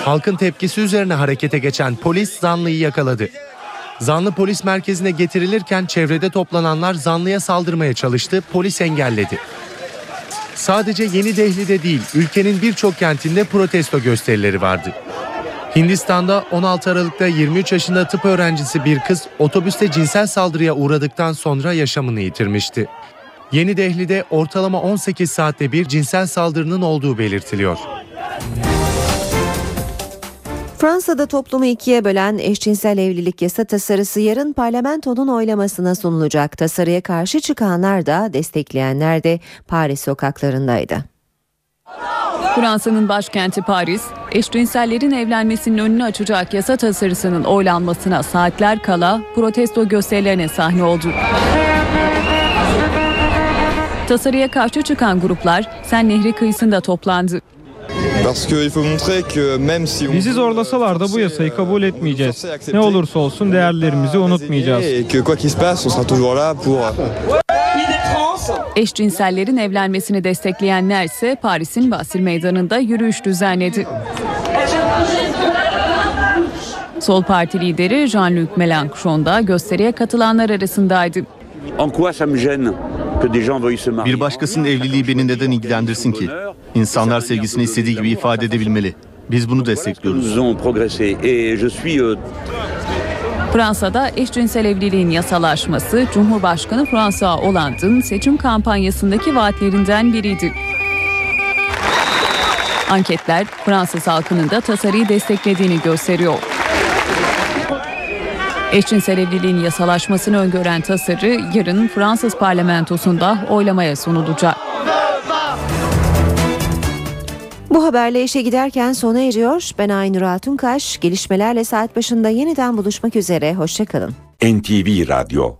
S8: Halkın tepkisi üzerine harekete geçen polis zanlıyı yakaladı. Zanlı polis merkezine getirilirken çevrede toplananlar zanlıya saldırmaya çalıştı, polis engelledi. Sadece Yeni Dehli'de değil, ülkenin birçok kentinde protesto gösterileri vardı. Hindistan'da 16 Aralık'ta 23 yaşında tıp öğrencisi bir kız otobüste cinsel saldırıya uğradıktan sonra yaşamını yitirmişti. Yeni Dehli'de ortalama 18 saatte bir cinsel saldırının olduğu belirtiliyor.
S1: Fransa'da toplumu ikiye bölen eşcinsel evlilik yasa tasarısı yarın parlamentonun oylamasına sunulacak. Tasarıya karşı çıkanlar da destekleyenler de Paris sokaklarındaydı.
S23: Fransa'nın başkenti Paris, eşcinsellerin evlenmesinin önünü açacak yasa tasarısının oylanmasına saatler kala protesto gösterilerine sahne oldu. Tasarıya karşı çıkan gruplar Sen Nehri kıyısında toplandı.
S28: Bizi zorlasalar da bu yasayı kabul etmeyeceğiz. Ne olursa olsun değerlerimizi unutmayacağız.
S23: Eşcinsellerin evlenmesini destekleyenler ise Paris'in Basir Meydanı'nda yürüyüş düzenledi. Sol Parti lideri Jean-Luc Mélenchon da gösteriye katılanlar arasındaydı.
S29: Bir başkasının evliliği beni neden ilgilendirsin ki? İnsanlar sevgisini istediği gibi ifade edebilmeli. Biz bunu destekliyoruz.
S23: Fransa'da eşcinsel evliliğin yasalaşması Cumhurbaşkanı François Hollande'ın seçim kampanyasındaki vaatlerinden biriydi. Anketler Fransız halkının da tasarıyı desteklediğini gösteriyor. Eşcinsel evliliğin yasalaşmasını öngören tasarı yarın Fransız parlamentosunda oylamaya sunulacak.
S1: Bu haberle işe giderken sona eriyor. Ben Aynur Altunkaş. Gelişmelerle saat başında yeniden buluşmak üzere. Hoşçakalın.
S6: NTV Radyo